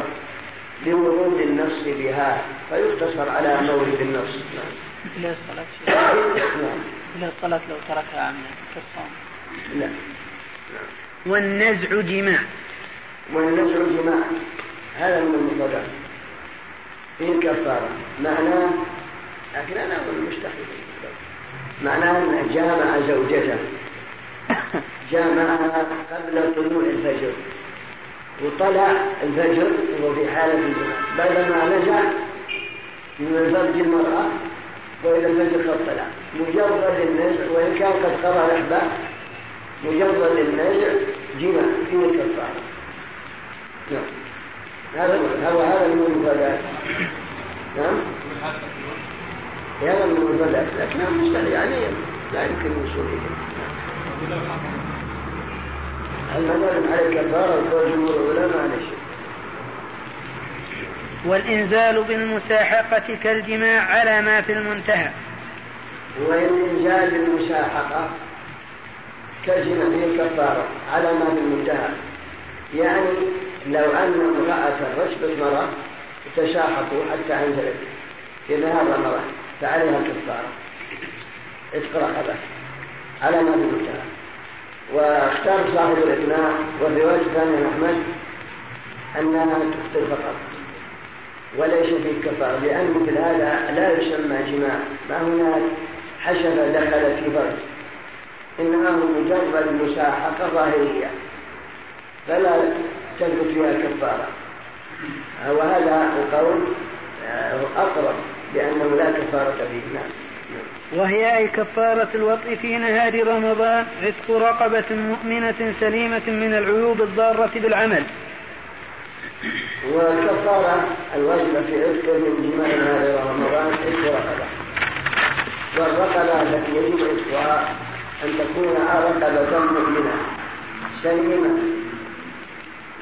لورود النص بها فيقتصر على مورد النص. مثل الصلاة. مثل الصلاة لو تركها عمدا كالصوم لا. والنزع جماع. والنزع جماع. هذا من المفردات في الكفارة. معناه لكن أنا أقول مستحيل. معناه أنه جامع زوجته. جامعها قبل طلوع الفجر. وطلع الفجر وهو في حالة الجماع. بعدما نزع من فرج المرأة الفجر قد طلع مجرد النزع وإن كان قد قضى الأحباب مجرد النزع جمع فيه الكفارة. نعم. هذا هو هذا من المفردات نعم. هذا من المفردات لكنها مستحيل يعني لا يمكن الوصول إليه. المذهب على الكفارة وقول جمهور العلماء؟ على الشيء والإنزال بالمساحقة كالجماع على ما في المنتهى. والإنزال بالمساحقة كالجماع في الكفارة على ما في المنتهى. يعني لو أن امرأة رشبت مرأة تشاحقوا حتى أنزلت في نهار رمضان فعليها الكفارة. اتق رقبة على ما في المنتهى. واختار صاحب الإقناع والرواية الثانية أحمد أنها تقتل فقط. وليس في الكفارة لأن مثل هذا لا يسمى جماع. ما هناك حشفة دخلت في فرج إنما هو مجرد مساحقة ظاهرية. فلا تثبت فيها كفارة. وهذا القول آه، أقرب بأنه لا كفارة فيه. نعم. وهي أي كفارة الوطء في نهار رمضان عتق رقبة مؤمنة سليمة من العيوب الضارة بالعمل. والكفارة الواجبة في عتق من جماع نهار رمضان عتق رقبة. والرقبة التي يجب عتقها أن تكون رقبة مؤمنة سليمة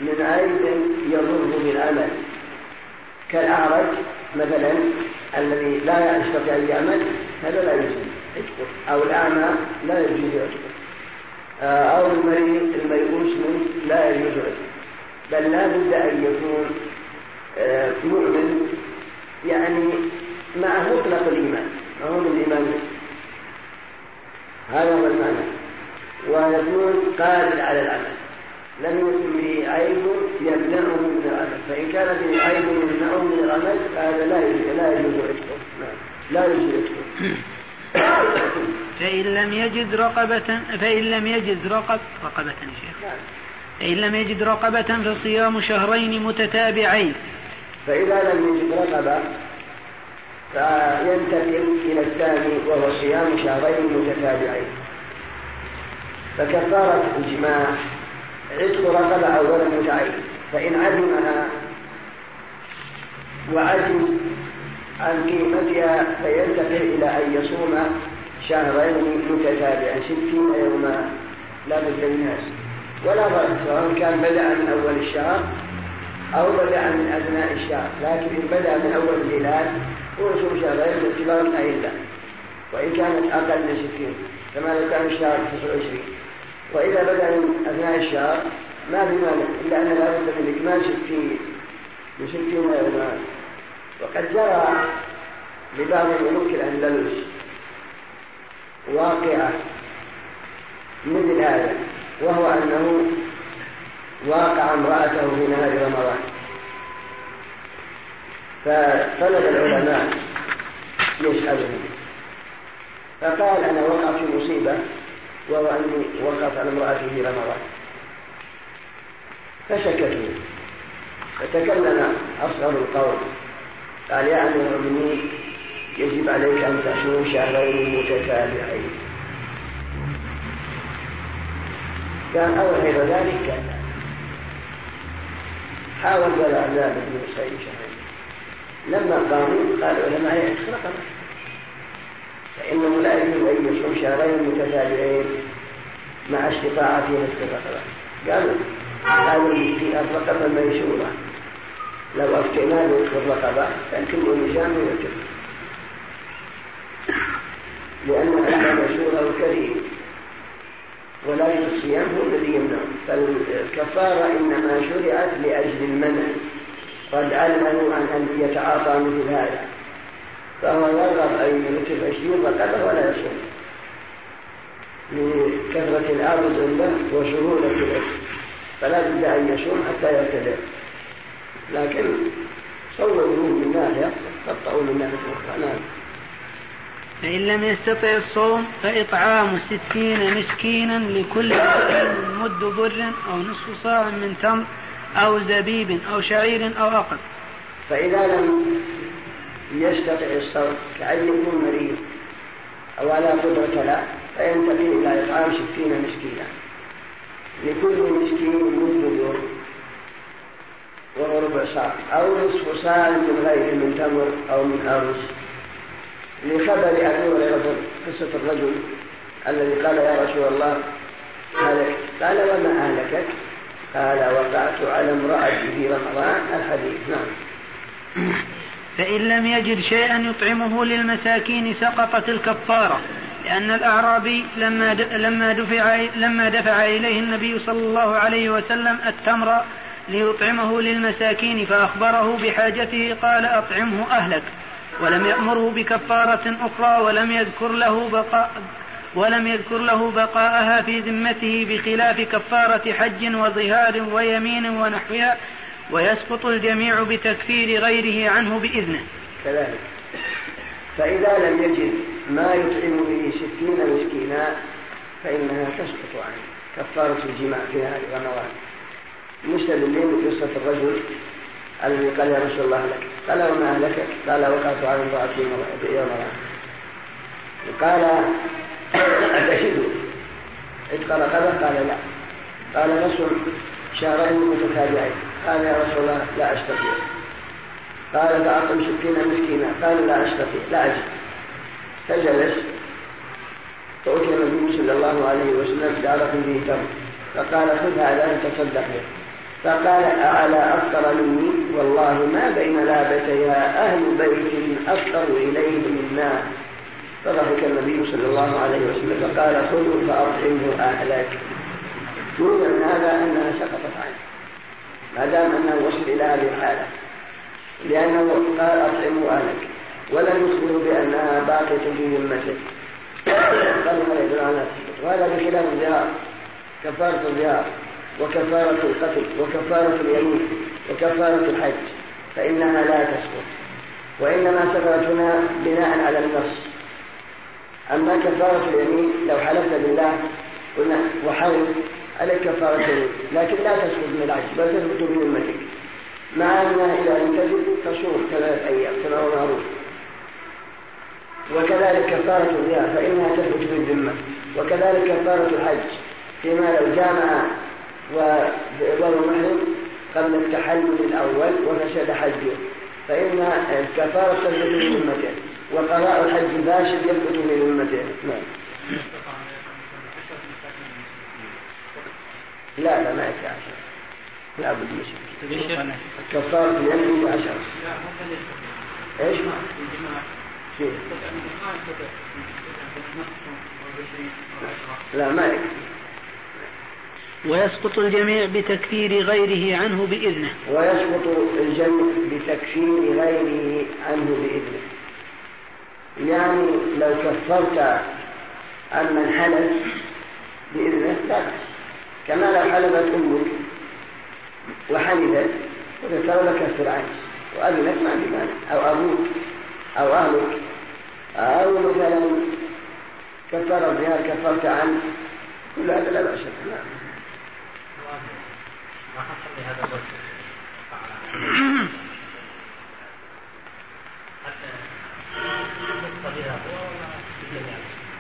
من عيب يضر بالعمل. كالأعرج مثلا الذي لا يستطيع أن يعمل هذا لا يجوز. أو الأعمى لا يجوز عتقه أو المريض الميؤوس منه لا يجوز عتقه بل لا بد أن يكون آه، مؤمن يعني مع مطلق الإيمان ما هو الإيمان. هذا هو المعنى. ويكون قادر على العمل. لم يكن به عيب يمنعه من العمل. فإن كان به عيب يمنعه من العمل فهذا لا يجوز لا يجوز نعم. لا يجوز [COUGHS] فإن لم يجد رقبة فإن لم يجد رقب رقبة يا شيخ. فإن لم يجد رقبة فصيام شهرين متتابعين. فإذا لم يجد رقبة فينتقل إلى الثاني وهو صيام شهرين متتابعين. فكفارة الجماع عتق رقبة أولا متعين. فإن عدمها وعدم عن قيمتها فينتقل إلى أن يصوم شهرين متتابعين ستين يوما. لا بد منها ولا ضرر سواء كان بدأ من أول الشهر أو بدأ من أثناء الشهر. لكن إن بدأ من أول الهلال هو يصوم شهرين باعتبار الأهلة وإن كانت أقل من ستين. كما لو كان الشهر 29 وإذا بدأ من أثناء الشهر ما في مانع إلا أن لا بد من إكمال ستين. من ستين يوما وقد جرى لبعض ملوك الأندلس واقعة مثل هذا وهو أنه واقع امرأته في نهار رمضان. فطلب العلماء يسألهم فقال أنا وقع في مصيبة وهو أني وقف على امرأتي في رمضان. فسكتوا فتكلم أصغر القوم. قال يا أمير المؤمنين يجب عليك أن تصوم شهرين متتابعين. كان أول غير ذلك كان حاول ولا عذاب بن سعيد لما قاموا قال العلماء يعتق رقبه فإنه لا يجوز أن يصوم شهرين متتابعين مع استطاعته نصف الرقبة قالوا هذه الرقبة ميسورة لو أفتينا بنصف الرقبة كل نجام يعتق لأن الأمر ميسورة وكريم ولكن الصيام هو الذي يمنع فالكفارة إنما شرعت لأجل المنع. قد علموا عن أن يتعاطى مثل هذا. فهو يرغب أن يكتب عشرين رقبة ولا يصوم. لكثرة العرض عنده وسهولة الأكل فلا بد أن يصوم حتى يرتدع. لكن صوروا من ناحية قطعوا من ناحية أخرى. نعم. فإن لم يستطع الصوم فإطعام ستين مسكينا لكل مسكين مد بر أو نصف صاع من تمر أو زبيب أو شعير أو أقل فإذا لم يستطيع الصوم كأن يكون مريض أو على قدرة لا فينتقل إلى إطعام ستين مسكينا لكل مسكين مد اليوم وهو ربع صاع أو نصف صاع من غير من تمر أو من أرز. لخبر أبي هريرة قصة الرجل الذي قال يا رسول الله هلكت قال وما أهلكك؟ قال وقعت على امرأتي في رمضان الحديث. نعم. فإن لم يجد شيئا يطعمه للمساكين سقطت الكفارة لأن الأعرابي لما لما دفع لما دفع إليه النبي صلى الله عليه وسلم التمر ليطعمه للمساكين فأخبره بحاجته قال أطعمه أهلك. ولم يأمره بكفارة أخرى ولم يذكر له بقاء ولم يذكر له بقاءها في ذمته بخلاف كفارة حج وظهار ويمين ونحوها ويسقط الجميع بتكفير غيره عنه بإذنه. كذلك. فإذا لم يجد ما يطعم به ستين مسكينا فإنها تسقط عنه. كفارة الجماع في نهار رمضان مستدلين بقصة الرجل الذي قال يا رسول الله لك قال وما أهلكك؟ قال وقعت على امرأة في يوم قال أتشد عتق رقبة قال لا. قال نصر شهرين متتابعين. قال يا رسول الله لا أستطيع. قال فأعطم ستين مسكينا قال لا أستطيع لا أجد. فجلس فأتي النبي صلى الله عليه وسلم بعرق به تمر فقال خذ هذا تصدق به. فقال أعلى أفطر مني؟ والله ما بين لابتيها أهل بيت أفطر إليه منا فضحك النبي صلى الله عليه وسلم فقال خذوا فأطعمه أهلك. يروى من هذا أنها سقطت عنه. ما دام أنه وصل إلى هذه الحالة. لأنه قال أطعموا أهلك. ولم يخبروا بأنها باقية في ذمته. قال ما يدل على وهذا بخلاف الظهار كفارة الظهار وكفارة القتل وكفارة اليمين وكفارة الحج فإنها لا تسقط. وإنما سقطت هنا بناء على النص. أما كفارة اليمين لو حلفت بالله قلنا وحلف عليك كفارة اليمين. لكن لا تسقط من العجز بل تثبت بذمتك مع أنها إذا لم تجد تصوم ثلاثة أيام كما هو معروف. وكذلك كفارة الرياء فإنها تثبت بالذمة وكذلك كفارة الحج فيما لو جامع وهو محرم قبل التحلل الأول وفسد حجه. فإن الكفارة تثبت بذمته وقضاء الحج الفاسد يثبت بذمته نعم لا لا ما يكفي عشرة لا بد من كفارة اليمين عشرة إيش؟ فيه. لا ما يكفي. ويسقط الجميع بتكفير غيره عنه بإذنه. ويسقط الجمع بتكفير غيره عنه بإذنه. يعني لو كفرت عن من حلف بإذنه لا بأس. كما لو حلفت أمك وحلفت وقلت له كفر عنك وأذنت ما في مانع. أو أبوك أو أهلك. أو مثلا كفر الظهار كفرت عنه. كل هذا لا بأس.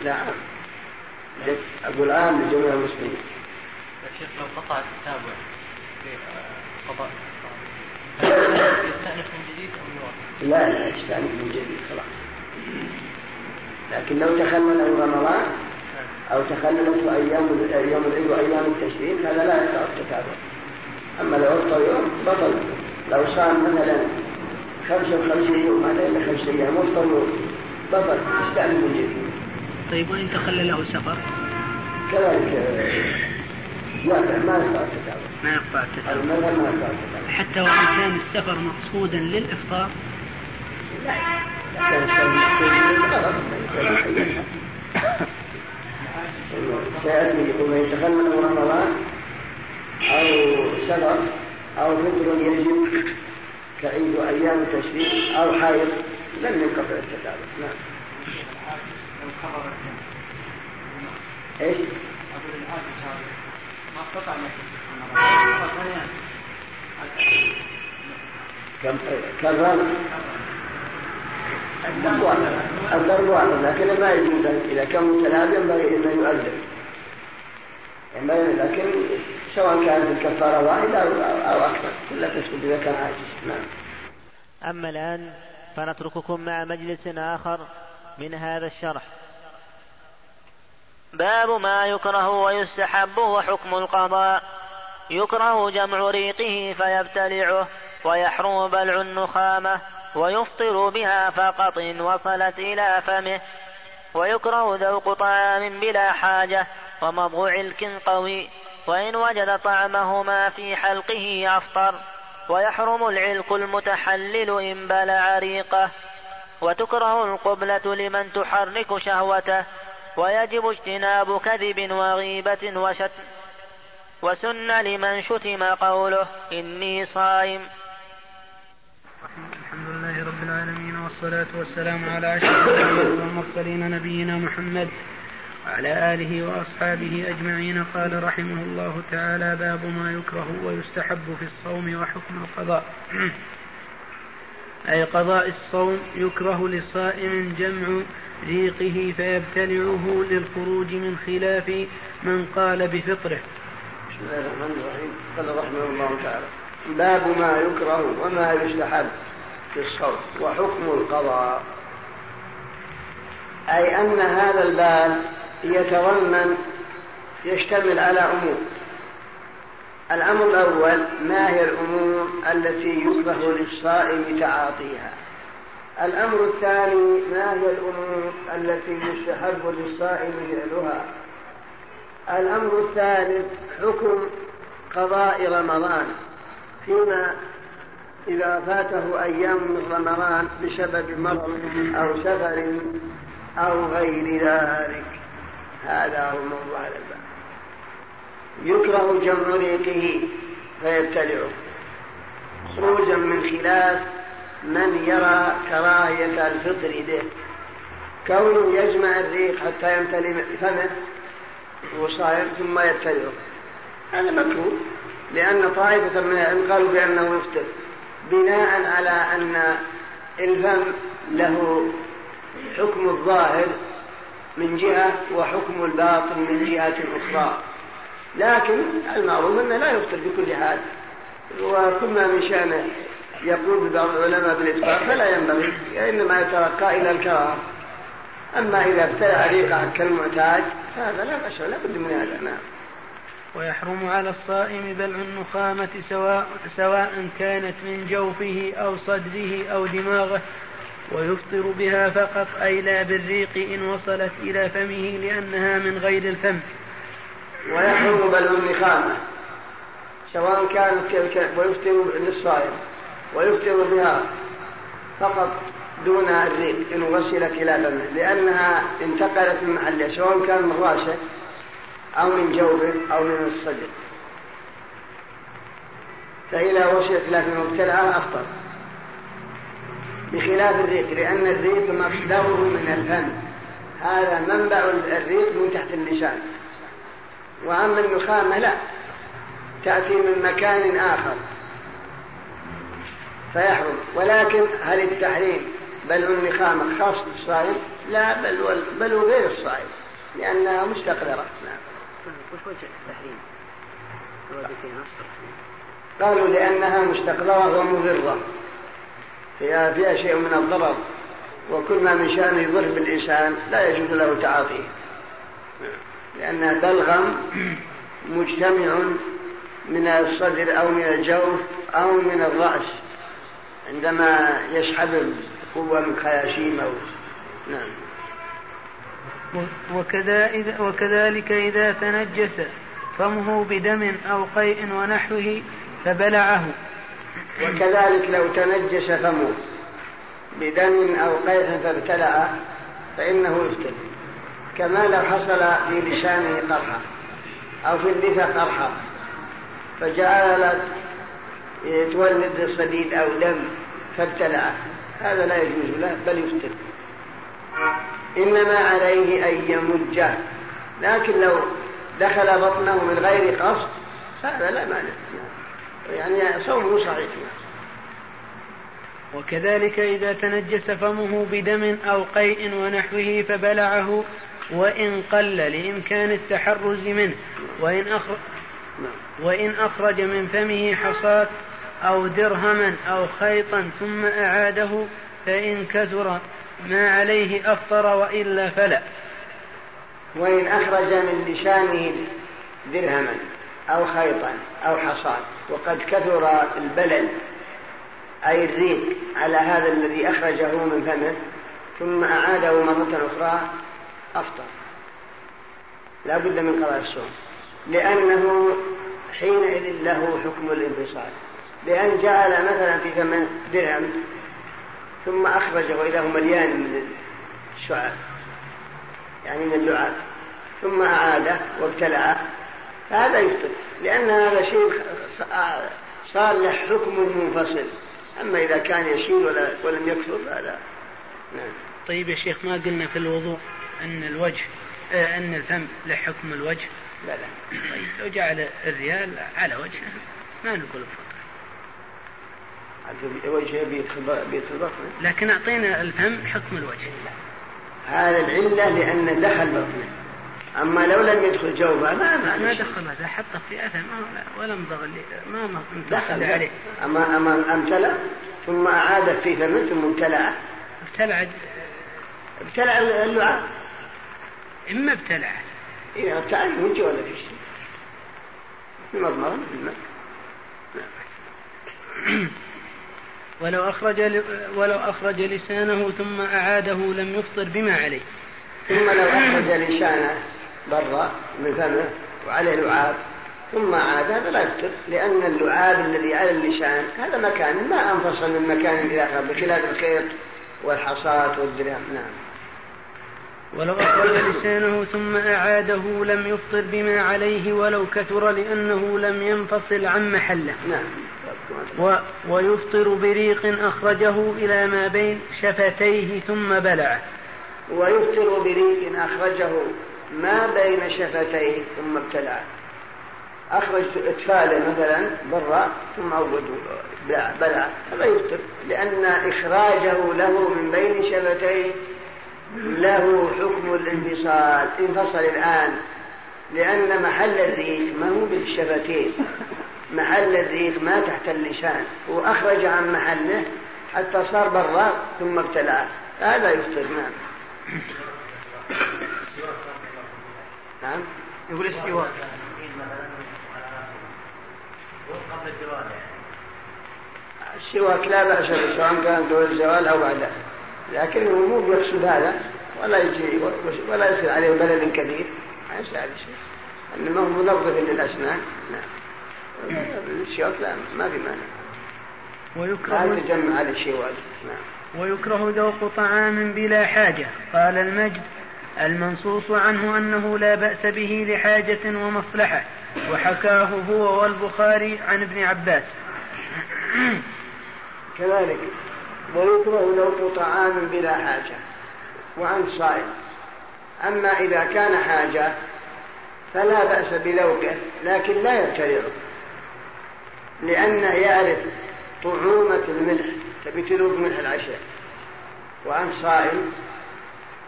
نعم أقول عام لجميع المسلمين. الشيخ لو قطع التتابع في قضاء يستأنف من جديد يوقف؟ لا لا يستأنف من جديد خلاص. لكن لو تخلله رمضان أو تخللته أيام يوم العيد وأيام التشريق هذا لا يقطع التتابع أما لو أفطر يوم بطل. لو صام مثلا خمسة وخمسين يوم ما إلا خمسة أيام وأفطر يوم. بطل يستأنف من جديد. طيب وإن تخلله سفر؟ كذلك لا ما يقطع التتابع. ما يقطع التتابع. المذهب ما يقطع التتابع. حتى وإن كان السفر مقصودا للإفطار؟ كان السبب غلط سيأتي يقول من يتخلل رمضان. أو سفر أو فطر يجب كعيد أيام التشريق أو حائض لم ينقطع التتابع. نعم. إيش؟ كم التقوى الضرب واحد. لكن ما يجوز إذا كان متلاب ينبغي أن يؤذن. لكن سواء كانت الكفارة واحدة أو أكثر. كلها تسقط إذا كان عاجز. نعم. أما الآن فنترككم مع مجلس آخر من هذا الشرح. باب ما يكره ويستحب وحكم القضاء. يكره جمع ريقه فيبتلعه ويحرم بلع النخامة ويفطر بها فقط وصلت إلى فمه. ويكره ذوق طعام بلا حاجة ومضغ علك قوي وإن وجد طعمهما في حلقه أفطر ويحرم العلك المتحلل إن بلع ريقه. وتكره القبلة لمن تحرك شهوته ويجب اجتناب كذب وغيبة وشتم. وسن لمن شتم قوله إني صائم. الحمد لله رب العالمين والصلاة والسلام على أشرف المرسلين نبينا محمد وعلى آله وأصحابه أجمعين قال رحمه الله تعالى باب ما يكره ويستحب في الصوم وحكم القضاء. أي قضاء الصوم يكره لصائم جمع ريقه فيبتلعه للخروج من خلاف من قال بفطره. بسم الله الرحمن الرحيم. قال رحمه الله تعالى باب ما يكره وما يستحب في الصوم وحكم القضاء. أي أن هذا الباب يتضمن يشتمل على أمور. الأمر الأول ما هي الأمور التي يكره للصائم تعاطيها؟ الأمر الثاني ما هي الأمور التي يستحب للصائم فعلها؟ الأمر الثالث حكم قضاء رمضان. فيما إذا فاته أيام من رمضان بسبب مرض أو سفر أو غير ذلك. هذا هو موضوع الباب. يكره جمع ريقه فيبتلعه. خروجا من خلاف من يرى كراهية الفطر به. كونه يجمع الريق حتى يمتلئ فمه وصائم ثم يبتلعه. هذا مكروه لأن طائفة من العلم قالوا بأنه يفطر. بناء على أن الفم له حكم الظاهر من جهة وحكم الباطن من جهة أخرى. لكن المعروف أنه لا يفطر بكل حال. وكل ما من شأنه يقول بعض العلماء بالإفطار فلا ينبغي إنما يترقى إلى الكراهة أما إذا ابتلع ريقه كالمعتاد فهذا لا بأس لا بد من هذا نعم. ويحرم على الصائم بلع النخامة سواء, سواء كانت من جوفه أو صدره أو دماغه ويفطر بها فقط أي لا بالريق إن وصلت إلى فمه لأنها من غير الفم. ويحرم بلع النخامة سواء كانت ويفطر للصائم ويفطر بها فقط دون الريق إن وصلت إلى فمه لأنها انتقلت من محلها سواء كان من راسه أو من جوفه أو من الصدر. فإذا وصلت إلى فمه أفطر. بخلاف الريق لأن الريق مصدره من الفم. هذا منبع الريق من تحت اللسان وأما النخامة لا تأتي من مكان آخر. فيحرم. ولكن هل التحريم بل النخامة خاص بالصائم؟ لا بل بل غير الصائم لأنها مستقدرة نعم. وش وجه التحريم؟ قالوا لأنها مستقدرة ومضرة. فيها فيها شيء من الضرر وكل ما من شأنه يضر بالإنسان لا يجوز له تعاطيه. لأنها بلغم مجتمع من الصدر أو من الجوف أو من الرأس عندما يسحب قوة من خياشيم أو نعم. وكذا إذا وكذلك إذا تنجس فمه بدم أو قيء ونحوه فبلعه. وكذلك لو تنجس فمه بدم أو قيء فابتلع فإنه يفتن. كما لو حصل في لسانه قرحة أو في اللثة قرحة فجعلت تولد صديد أو دم فابتلعه هذا لا يجوز له بل يفتن. إنما عليه أن يمجه لكن لو دخل بطنه من غير قصد فهذا لا مانع. يعني صومه صحيح. وكذلك إذا تنجس فمه بدم أو قيء ونحوه فبلعه وإن قل لإمكان التحرز منه وإن أخرج وإن أخرج من فمه حصاة أو درهما أو خيطا ثم أعاده فإن كثر ما عليه أفطر وإلا فلا. وإن أخرج من لسانه درهما أو خيطا أو حصاة وقد كثر البلل أي الريق على هذا الذي أخرجه من فمه ثم أعاده مرة أخرى أفطر. لا بد من قضاء الصوم. لأنه حينئذ له حكم الانفصال. بأن جعل مثلا في ثمن درهم ثم أخرجه إذا هو مليان من الشعاب يعني من اللعاب ثم أعاده وابتلعه. فهذا يفطر لأن هذا شيء صار له حكم منفصل. أما إذا كان يشير ولا ولم يكثر فهذا نعم. طيب يا شيخ ما قلنا في الوضوء أن الوجه آه أن الفم له حكم الوجه؟ لا لا طيب لو جعل الريال على وجهه ما نقول وجهه بيدخل لكن أعطينا الفم حكم الوجه. هذا العلة لأن دخل بطنه. أما لو لم يدخل جوفه ما ما, ما دخل هذا حطه في أثم ولم ضغل ما ما دخل عليه. أما أما امتلأ ثم أعاد في فمه ثم امتلأ. ابتلع ابتلع اللعاب. إما ابتلع إيه ابتلع من ولا في شيء. في مضمضة الماء ولو أخرج ولو أخرج لسانه ثم أعاده لم يفطر بما عليه. ثم لو أخرج لسانه. برا من فمه وعليه لعاب ثم عاد هذا لا يفطر لأن اللعاب الذي على اللسان هذا مكان ما أنفصل من مكان إلى آخر بخلاف الخيط والحصاة والدرهم. نعم. ولو أخرج لسانه ثم أعاده لم يفطر بما عليه ولو كثر لأنه لم ينفصل عن محله. نعم. و ويفطر بريق أخرجه إلى ما بين شفتيه ثم بلعه. ويفطر بريق أخرجه ما بين شفتيه ثم ابتلعه أخرج أطفاله مثلا برا ثم عوده بلع هذا يفطر لأن إخراجه له من بين شفتيه له حكم الانفصال. انفصل الآن لأن محل الريق ما هو بالشفتين. محل الريق ما تحت اللسان. وأخرج عن محله حتى صار برا ثم ابتلعه هذا يفطر نعم. نعم. يقول السواك السواك لا بأس به سواء كان دون الزوال أو بعده لكنه مو بيقصد هذا ولا يجي ولا يصير عليه بلد كثير ما يصير عليه شيء. إنما هو منظف للاسنان نعم. السواك لا ما في مانع. ويكره لا يتجمع على شيء واجب. نعم. ويكره ذوق طعام بلا حاجة. قال المجد المنصوص عنه أنه لا بأس به لحاجة ومصلحة وحكاه هو والبخاري عن ابن عباس. كذلك ويكره ذوق طعام بلا حاجة وعن صائم. أما إذا كان حاجة فلا بأس بذوقه لكن لا يبتلعه لأن يعرف طعومة الملح. تبي تذوق ملح العشاء؟ وعن صائم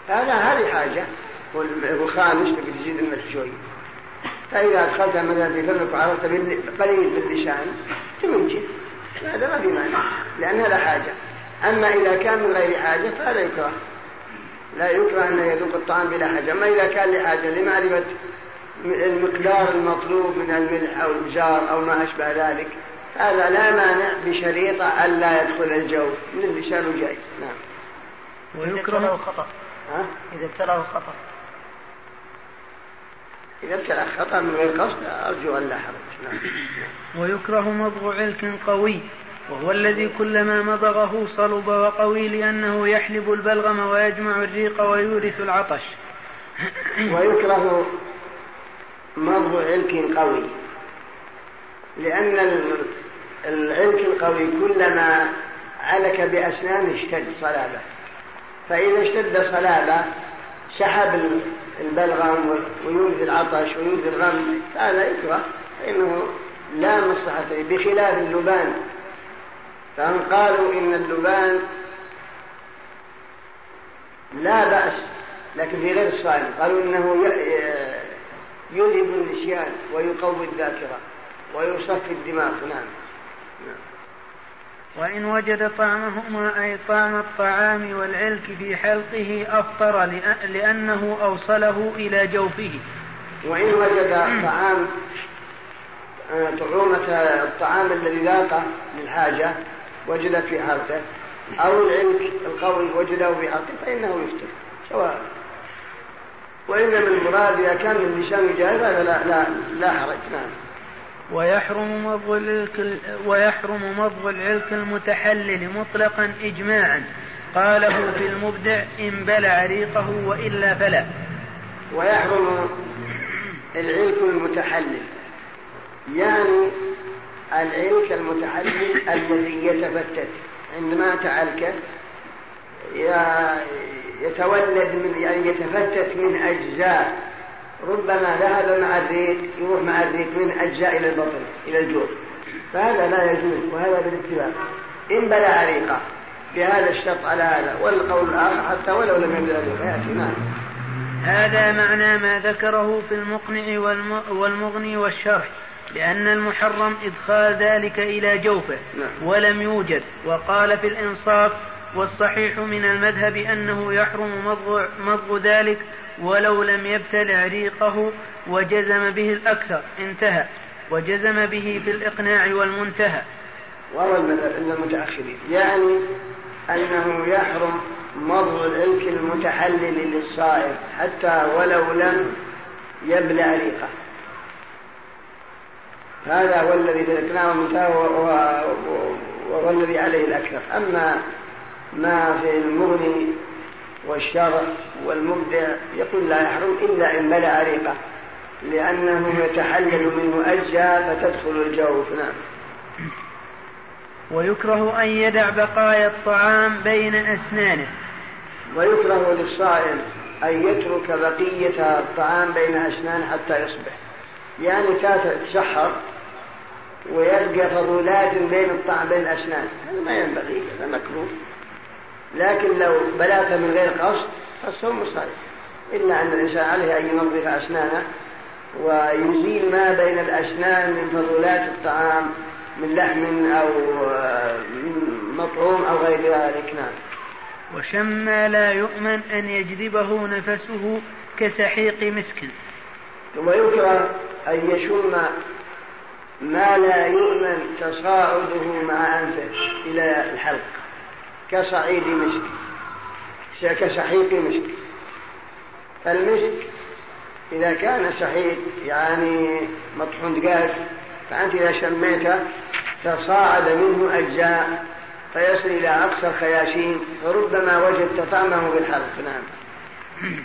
هذا هذه حاجة. والخامس تبي تزيد الملح شوي فإذا أدخلت مثلا في فمك وعرفت قليل باللسان تمنجه هذا ما في مانع لأن هذا حاجة. أما إذا كان من غير حاجة فهذا يكره. لا يكره أن يذوق الطعام بلا حاجة. أما إذا كان لحاجة لمعرفة المقدار المطلوب من الملح أو البزار أو ما أشبه ذلك هذا لا مانع بشريطة ألا يدخل الجو. من اللسان جاي. نعم. ويكره خطأ. ها؟ إذا ابتلاه خطأ إذا ابتلى خطأ من غير قصد أرجو أن لا حرج نعم. [CLEARS THROAT] ويكره مضغ علك قوي وهو الذي كلما مضغه صلب وقوي لأنه يحلب البلغم ويجمع الريق ويورث العطش [CLEARS THROAT] ويكره مضغ علك قوي لأن العلك القوي كلما علك بأسنانه اشتد صلابة فإذا اشتد صلابة سحب البلغم ويورث العطش ويورث الغم هذا يكره فإنه لا مصلحة بخلاف اللبان. فهم قالوا إن اللبان لا بأس لكن في غير الصائم قالوا إنه يذهب النسيان ويقوي الذاكرة ويصفي الدماغ. نعم, نعم. وإن وجد طعمهما أي طعم الطعام والعلك في حلقه أفطر لأنه أوصله إلى جوفه. وإن وجد طعام آه، طعومة الطعام الذي ذاقه للحاجة وجد في حلقه أو العلك القوي وجده في حلقه فإنه يفطر سواء. وإنما المراد إذا كان اللسان جاهز هذا لا, لا, لا حرج نعم. ويحرم مضغ العلك ويحرم مضغ العلك المتحلل مطلقا إجماعا. قاله في المبدع إن بلع ريقه وإلا فلا ويحرم العلك المتحلل. يعني العلك المتحلل الذي يتفتت. عندما تعلك يتولد من يعني يتفتت من أجزاء. ربما ذهب مع الريق يروح مع الريق من أجزاء إلى البطن إلى الجوف فهذا لا يجوز وهذا بالاتفاق إن بلع ريقه بهذا الشرط على هذا والقول الآخر حتى ولو لم يبلع ريقه يأتي معه. هذا معنى ما ذكره في المقنع والمغني والشرح لأن المحرم إدخال ذلك إلى جوفه نعم. ولم يوجد. وقال في الإنصاف والصحيح من المذهب أنه يحرم مضغ, مضغ ذلك ولو لم يبتلع ريقه وجزم به الأكثر انتهى. وجزم به في الإقناع والمنتهى. وهو المذهب عند المتأخرين يعني أنه يحرم مضغ العلك المتحلل للصائم حتى ولو لم يبلع ريقه. هذا هو الذي والمنتهى وهو الذي عليه الأكثر. أما ما في المغني والشرع والمبدع يقول لا يحرم إلا إن بلع ريقه لأنه يتحلل منه أجزاء فتدخل الجوف نعم. ويكره أن يدع بقايا الطعام بين أسنانه. ويكره للصائم أن يترك بقية الطعام بين أسنانه حتى يصبح. يعني تسحر ويلقى فضولات بين الطعام بين الأسنان. هذا ما ينبغي هذا مكروه. لكن لو بلغت من غير قصد فالصوم صحيح إلا أن الإنسان عليه أن ينظف أسنانه ويزيل ما بين الأسنان من فضولات الطعام من لحم أو مطعوم أو غير ذلك. نعم. وشم لا يؤمن أن يجذبه نفسه كسحيق مسك ثم يكره أن يشم ما لا يؤمن تصاعده مع أنفه إلى الحلق. كصعيد مسك كسحيق مسك المسك إذا كان سحيق يعني مطحون دقاق فأنت إذا شميته تصاعد منه أجزاء فيصل إلى أقصى الخياشيم فربما وجدت طعمه بالحلق نعم. [CLEARS THROAT]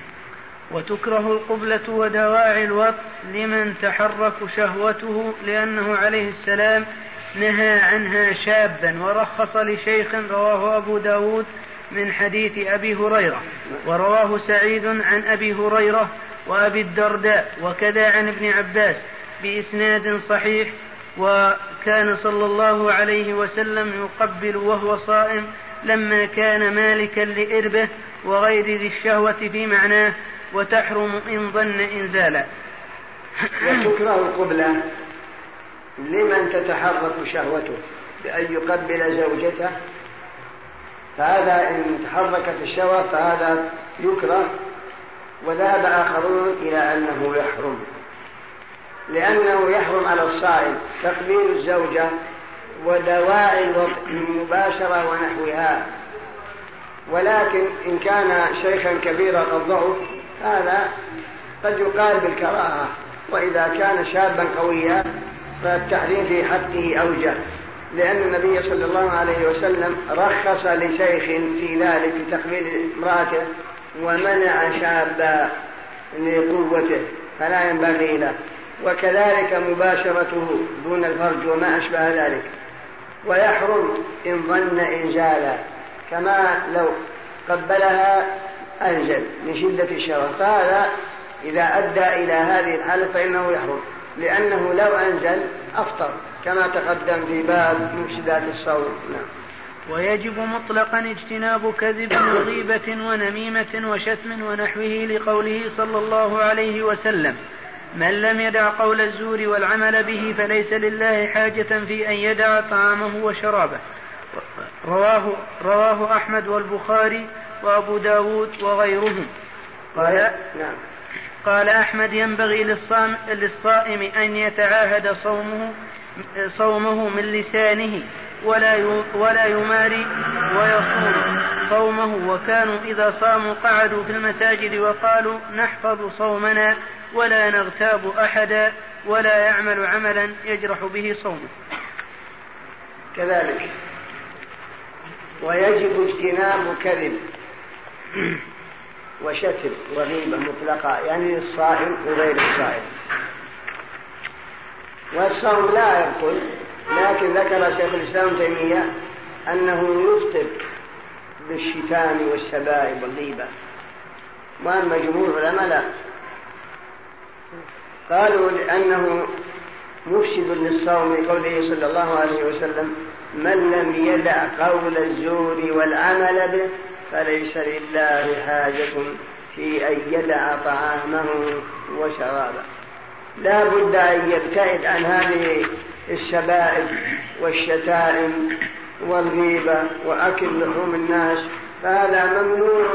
وتكره القبلة ودواعي الوط لمن تحرك شهوته لأنه عليه السلام نهى عنها شابا ورخص لشيخ رواه أبو داود من حديث أبي هريرة ورواه سعيد عن أبي هريرة وأبي الدرداء وكذا عن ابن عباس بإسناد صحيح وكان صلى الله عليه وسلم يقبل وهو صائم لما كان مالكا لإربه وغير ذي الشهوة في معناه وتحرم إن ظن إنزالا. وتكره القبلة لمن تتحرك شهوته؟ بأن يقبل زوجته؟ فهذا إن تحركت الشهوة فهذا يكره وذهب آخرون إلى أنه يحرم. لأنه يحرم على الصائم تقبيل الزوجة ودواعي الوطء من مباشرة ونحوها. ولكن إن كان شيخا كبيرا قد ضعف هذا قد يقال بالكراهة. وإذا كان شابا قويا فالتحريم في حقه أوجه لأن النبي صلى الله عليه وسلم رخص لشيخ في ذلك تقبيل امرأته ومنع شابا لقوته فلا ينبغي له. وكذلك مباشرته دون الفرج وما أشبه ذلك. ويحرم إن ظن إنزالا كما لو قبلها أنزل من شدة الشهوة فهذا إذا أدى إلى هذه الحالة فإنه يحرم. لأنه لو أنزل أفطر كما تقدم في باب مفسدات الصوم. نعم. ويجب مطلقا اجتناب كذب وغيبة [COUGHS] ونميمة وشتم ونحوه لقوله صلى الله عليه وسلم من لم يدع قول الزور والعمل به فليس لله حاجة في أن يدع طعامه وشرابه. رواه, رواه أحمد والبخاري وأبو داود وغيرهم. قال نعم. قال أحمد ينبغي للصائم, للصائم أن يتعاهد صومه صومه من لسانه ولا ولا يماري ويصوم صومه. وكانوا إذا صاموا قعدوا في المساجد وقالوا نحفظ صومنا ولا نغتاب أحدا ولا يعمل عملا يجرح به صومه. كذلك. ويجب اجتناب كذب. وشتم وغيبة مطلقة يعني للصائم وغير الصائم والصوم لا يبطل لكن ذكر شيخ الإسلام تيمية أنه يفطر بالشتام والسبائب والغيبة. وأما جمهور العلماء لا. قالوا لأنه مفسد للصوم لقوله صلى الله عليه وسلم من لم يدع قول الزور والعمل به فليس لله حاجة في أن يدع طعامه وشرابه. لا بد أن يبتعد عن هذه الشبائب والشتائم والغيبة وأكل لحوم الناس فهذا ممنوع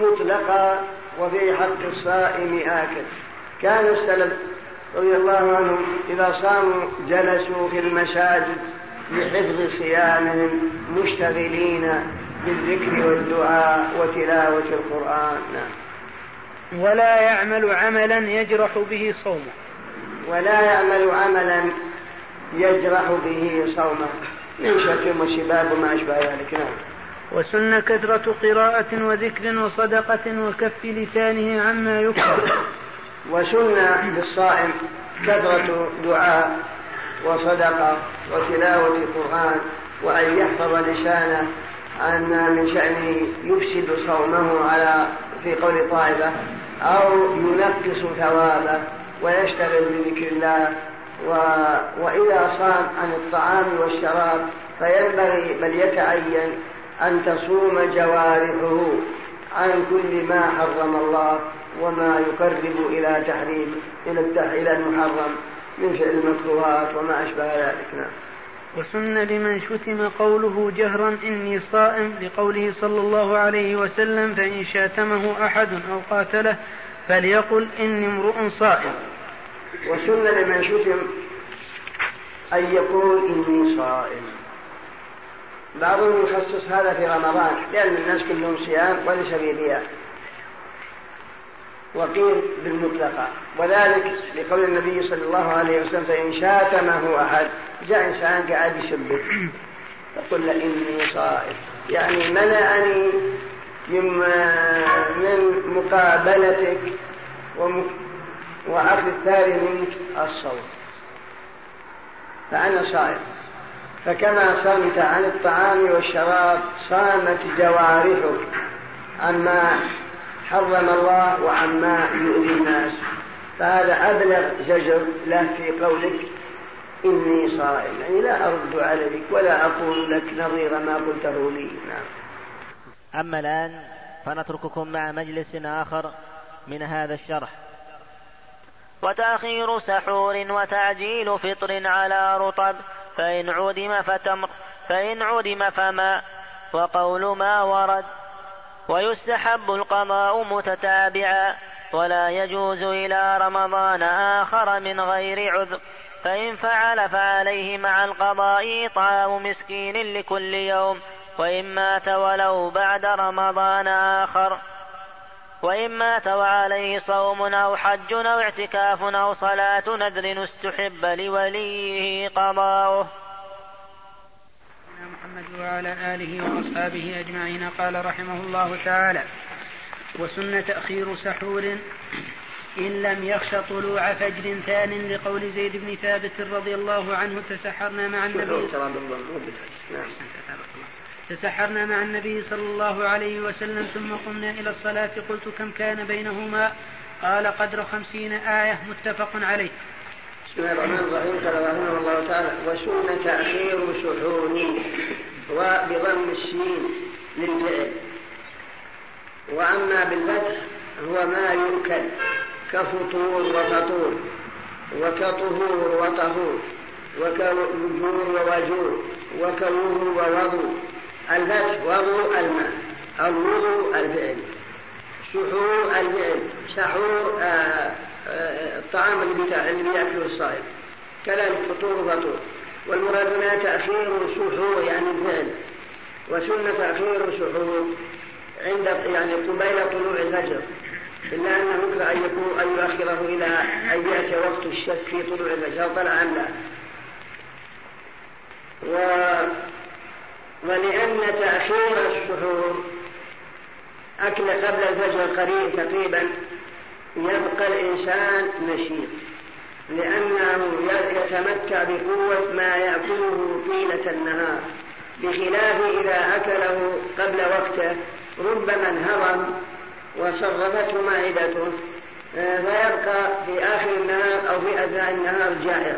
مطلقا وفي حق الصائم آكل. كان السلف رضي الله عنهم إذا صاموا جلسوا في المساجد لحفظ صيامهم مشتغلين بالذكر والدعاء وتلاوة القرآن. نعم. ولا يعمل عملا يجرح به صومه. ولا يعمل عملا يجرح به صومه. من شتم وشباب وما أشبه ذلك. نعم. وسن كثرة قراءة وذكر وصدقة وكف لسانه عما يكره. [COUGHS] وسن للصائم كثرة دعاء وصدقة وتلاوة القرآن وأن يحفظ لسانه أن من شأنه يفسد صومه على في قول طائفة أو ينقص ثوابه ويشتغل بذكر الله و... وإذا صام عن الطعام والشراب فينبغي بل يتعين أن تصوم جوارحه عن كل ما حرم الله وما يقرب إلى تحريم إلى. إلى المحرم من فعل المكروهات وما أشبه ذلك نعم. وسن لمن شتم قوله جهرا إني صائم لقوله صلى الله عليه وسلم فإن شاتمه أحد أو قاتله فليقل إني امرؤ صائم. وسن لمن شتم أن يقول إني صائم. بعضهم يخصص هذا في رمضان لأن الناس كلهم صيام وليس في رياء وقيل بالمطلقة. وذلك لقول النبي صلى الله عليه وسلم فإن شاتمه أحد جاء إنسان قاعد يسبه فقل له إني صائم. يعني منعني من من مقابلتك وأخذ الثاني منك الصوم. فأنا صائم. فكما صمت عن الطعام والشراب صامت جوارحك. عما حرم الله وعما يؤذي الناس. فهذا أبلغ زجر له في قولك. إني صائم. يعني لا أرد عليك ولا أقول لك نظير ما قلته لي. نعم. أما الآن فنترككم مع مجلس آخر من هذا الشرح. وتأخير سحور وتعجيل فطر على رطب. فإن عدم فتمر فإن عدم فما. وقول ما ورد ويستحب القضاء متتابعا ولا يجوز إلى رمضان آخر من غير عذر. فإن فعل فعليه مع القضاء إطعام مسكين لكل يوم. وإن مات ولو بعد رمضان آخر. وإن مات وعليه صوم أو حج أو اعتكاف أو صلاة نذر استحب لوليه قضاؤه. محمد وعلى آله وأصحابه أجمعين. قال رحمه الله تعالى وسن تأخير سحور إن لم يخش طلوع فجر ثان لقول زيد بن ثابت رضي الله عنه تسحرنا مع النبي تسحرنا مع النبي صلى الله عليه وسلم ثم قمنا إلى الصلاة. قلت كم كان بينهما؟ قال قدر خمسين آية. متفق عليه. بسم الله الرحمن الرحيم. قال رحمه الله تعالى وسن تأخير سحور وبضم الشين للفعل. وأما بالفتح هو ما يؤكل كفطور وفطور وكطهور وطهور وكوجور ووجور وكوضو ووضو الفتح وضوء الماء الوضوء الفعل. سحور الفعل سحور آه، آه، الطعام اللي بيأكله الصائم. كذلك فطور وفطور. والمراد هنا تأخير سحور يعني الفعل. وسنة تأخير سحور عند يعني قبيل طلوع الفجر. إلا أنه يكره أن يكون أن يؤخره إلى أن يأتي وقت الشك في طلوع الفجر طلع أم لا. و ولأن تأخير السحور أكل قبل الفجر قريب تقريبا يبقى الإنسان نشيط لأنه يتمتع بقوة ما يأكله طيلة النهار بخلاف إذا أكله قبل وقته ربما انهضم وشرفته معدته فيبقى في آخر النهار أو في أثناء النهار جائع.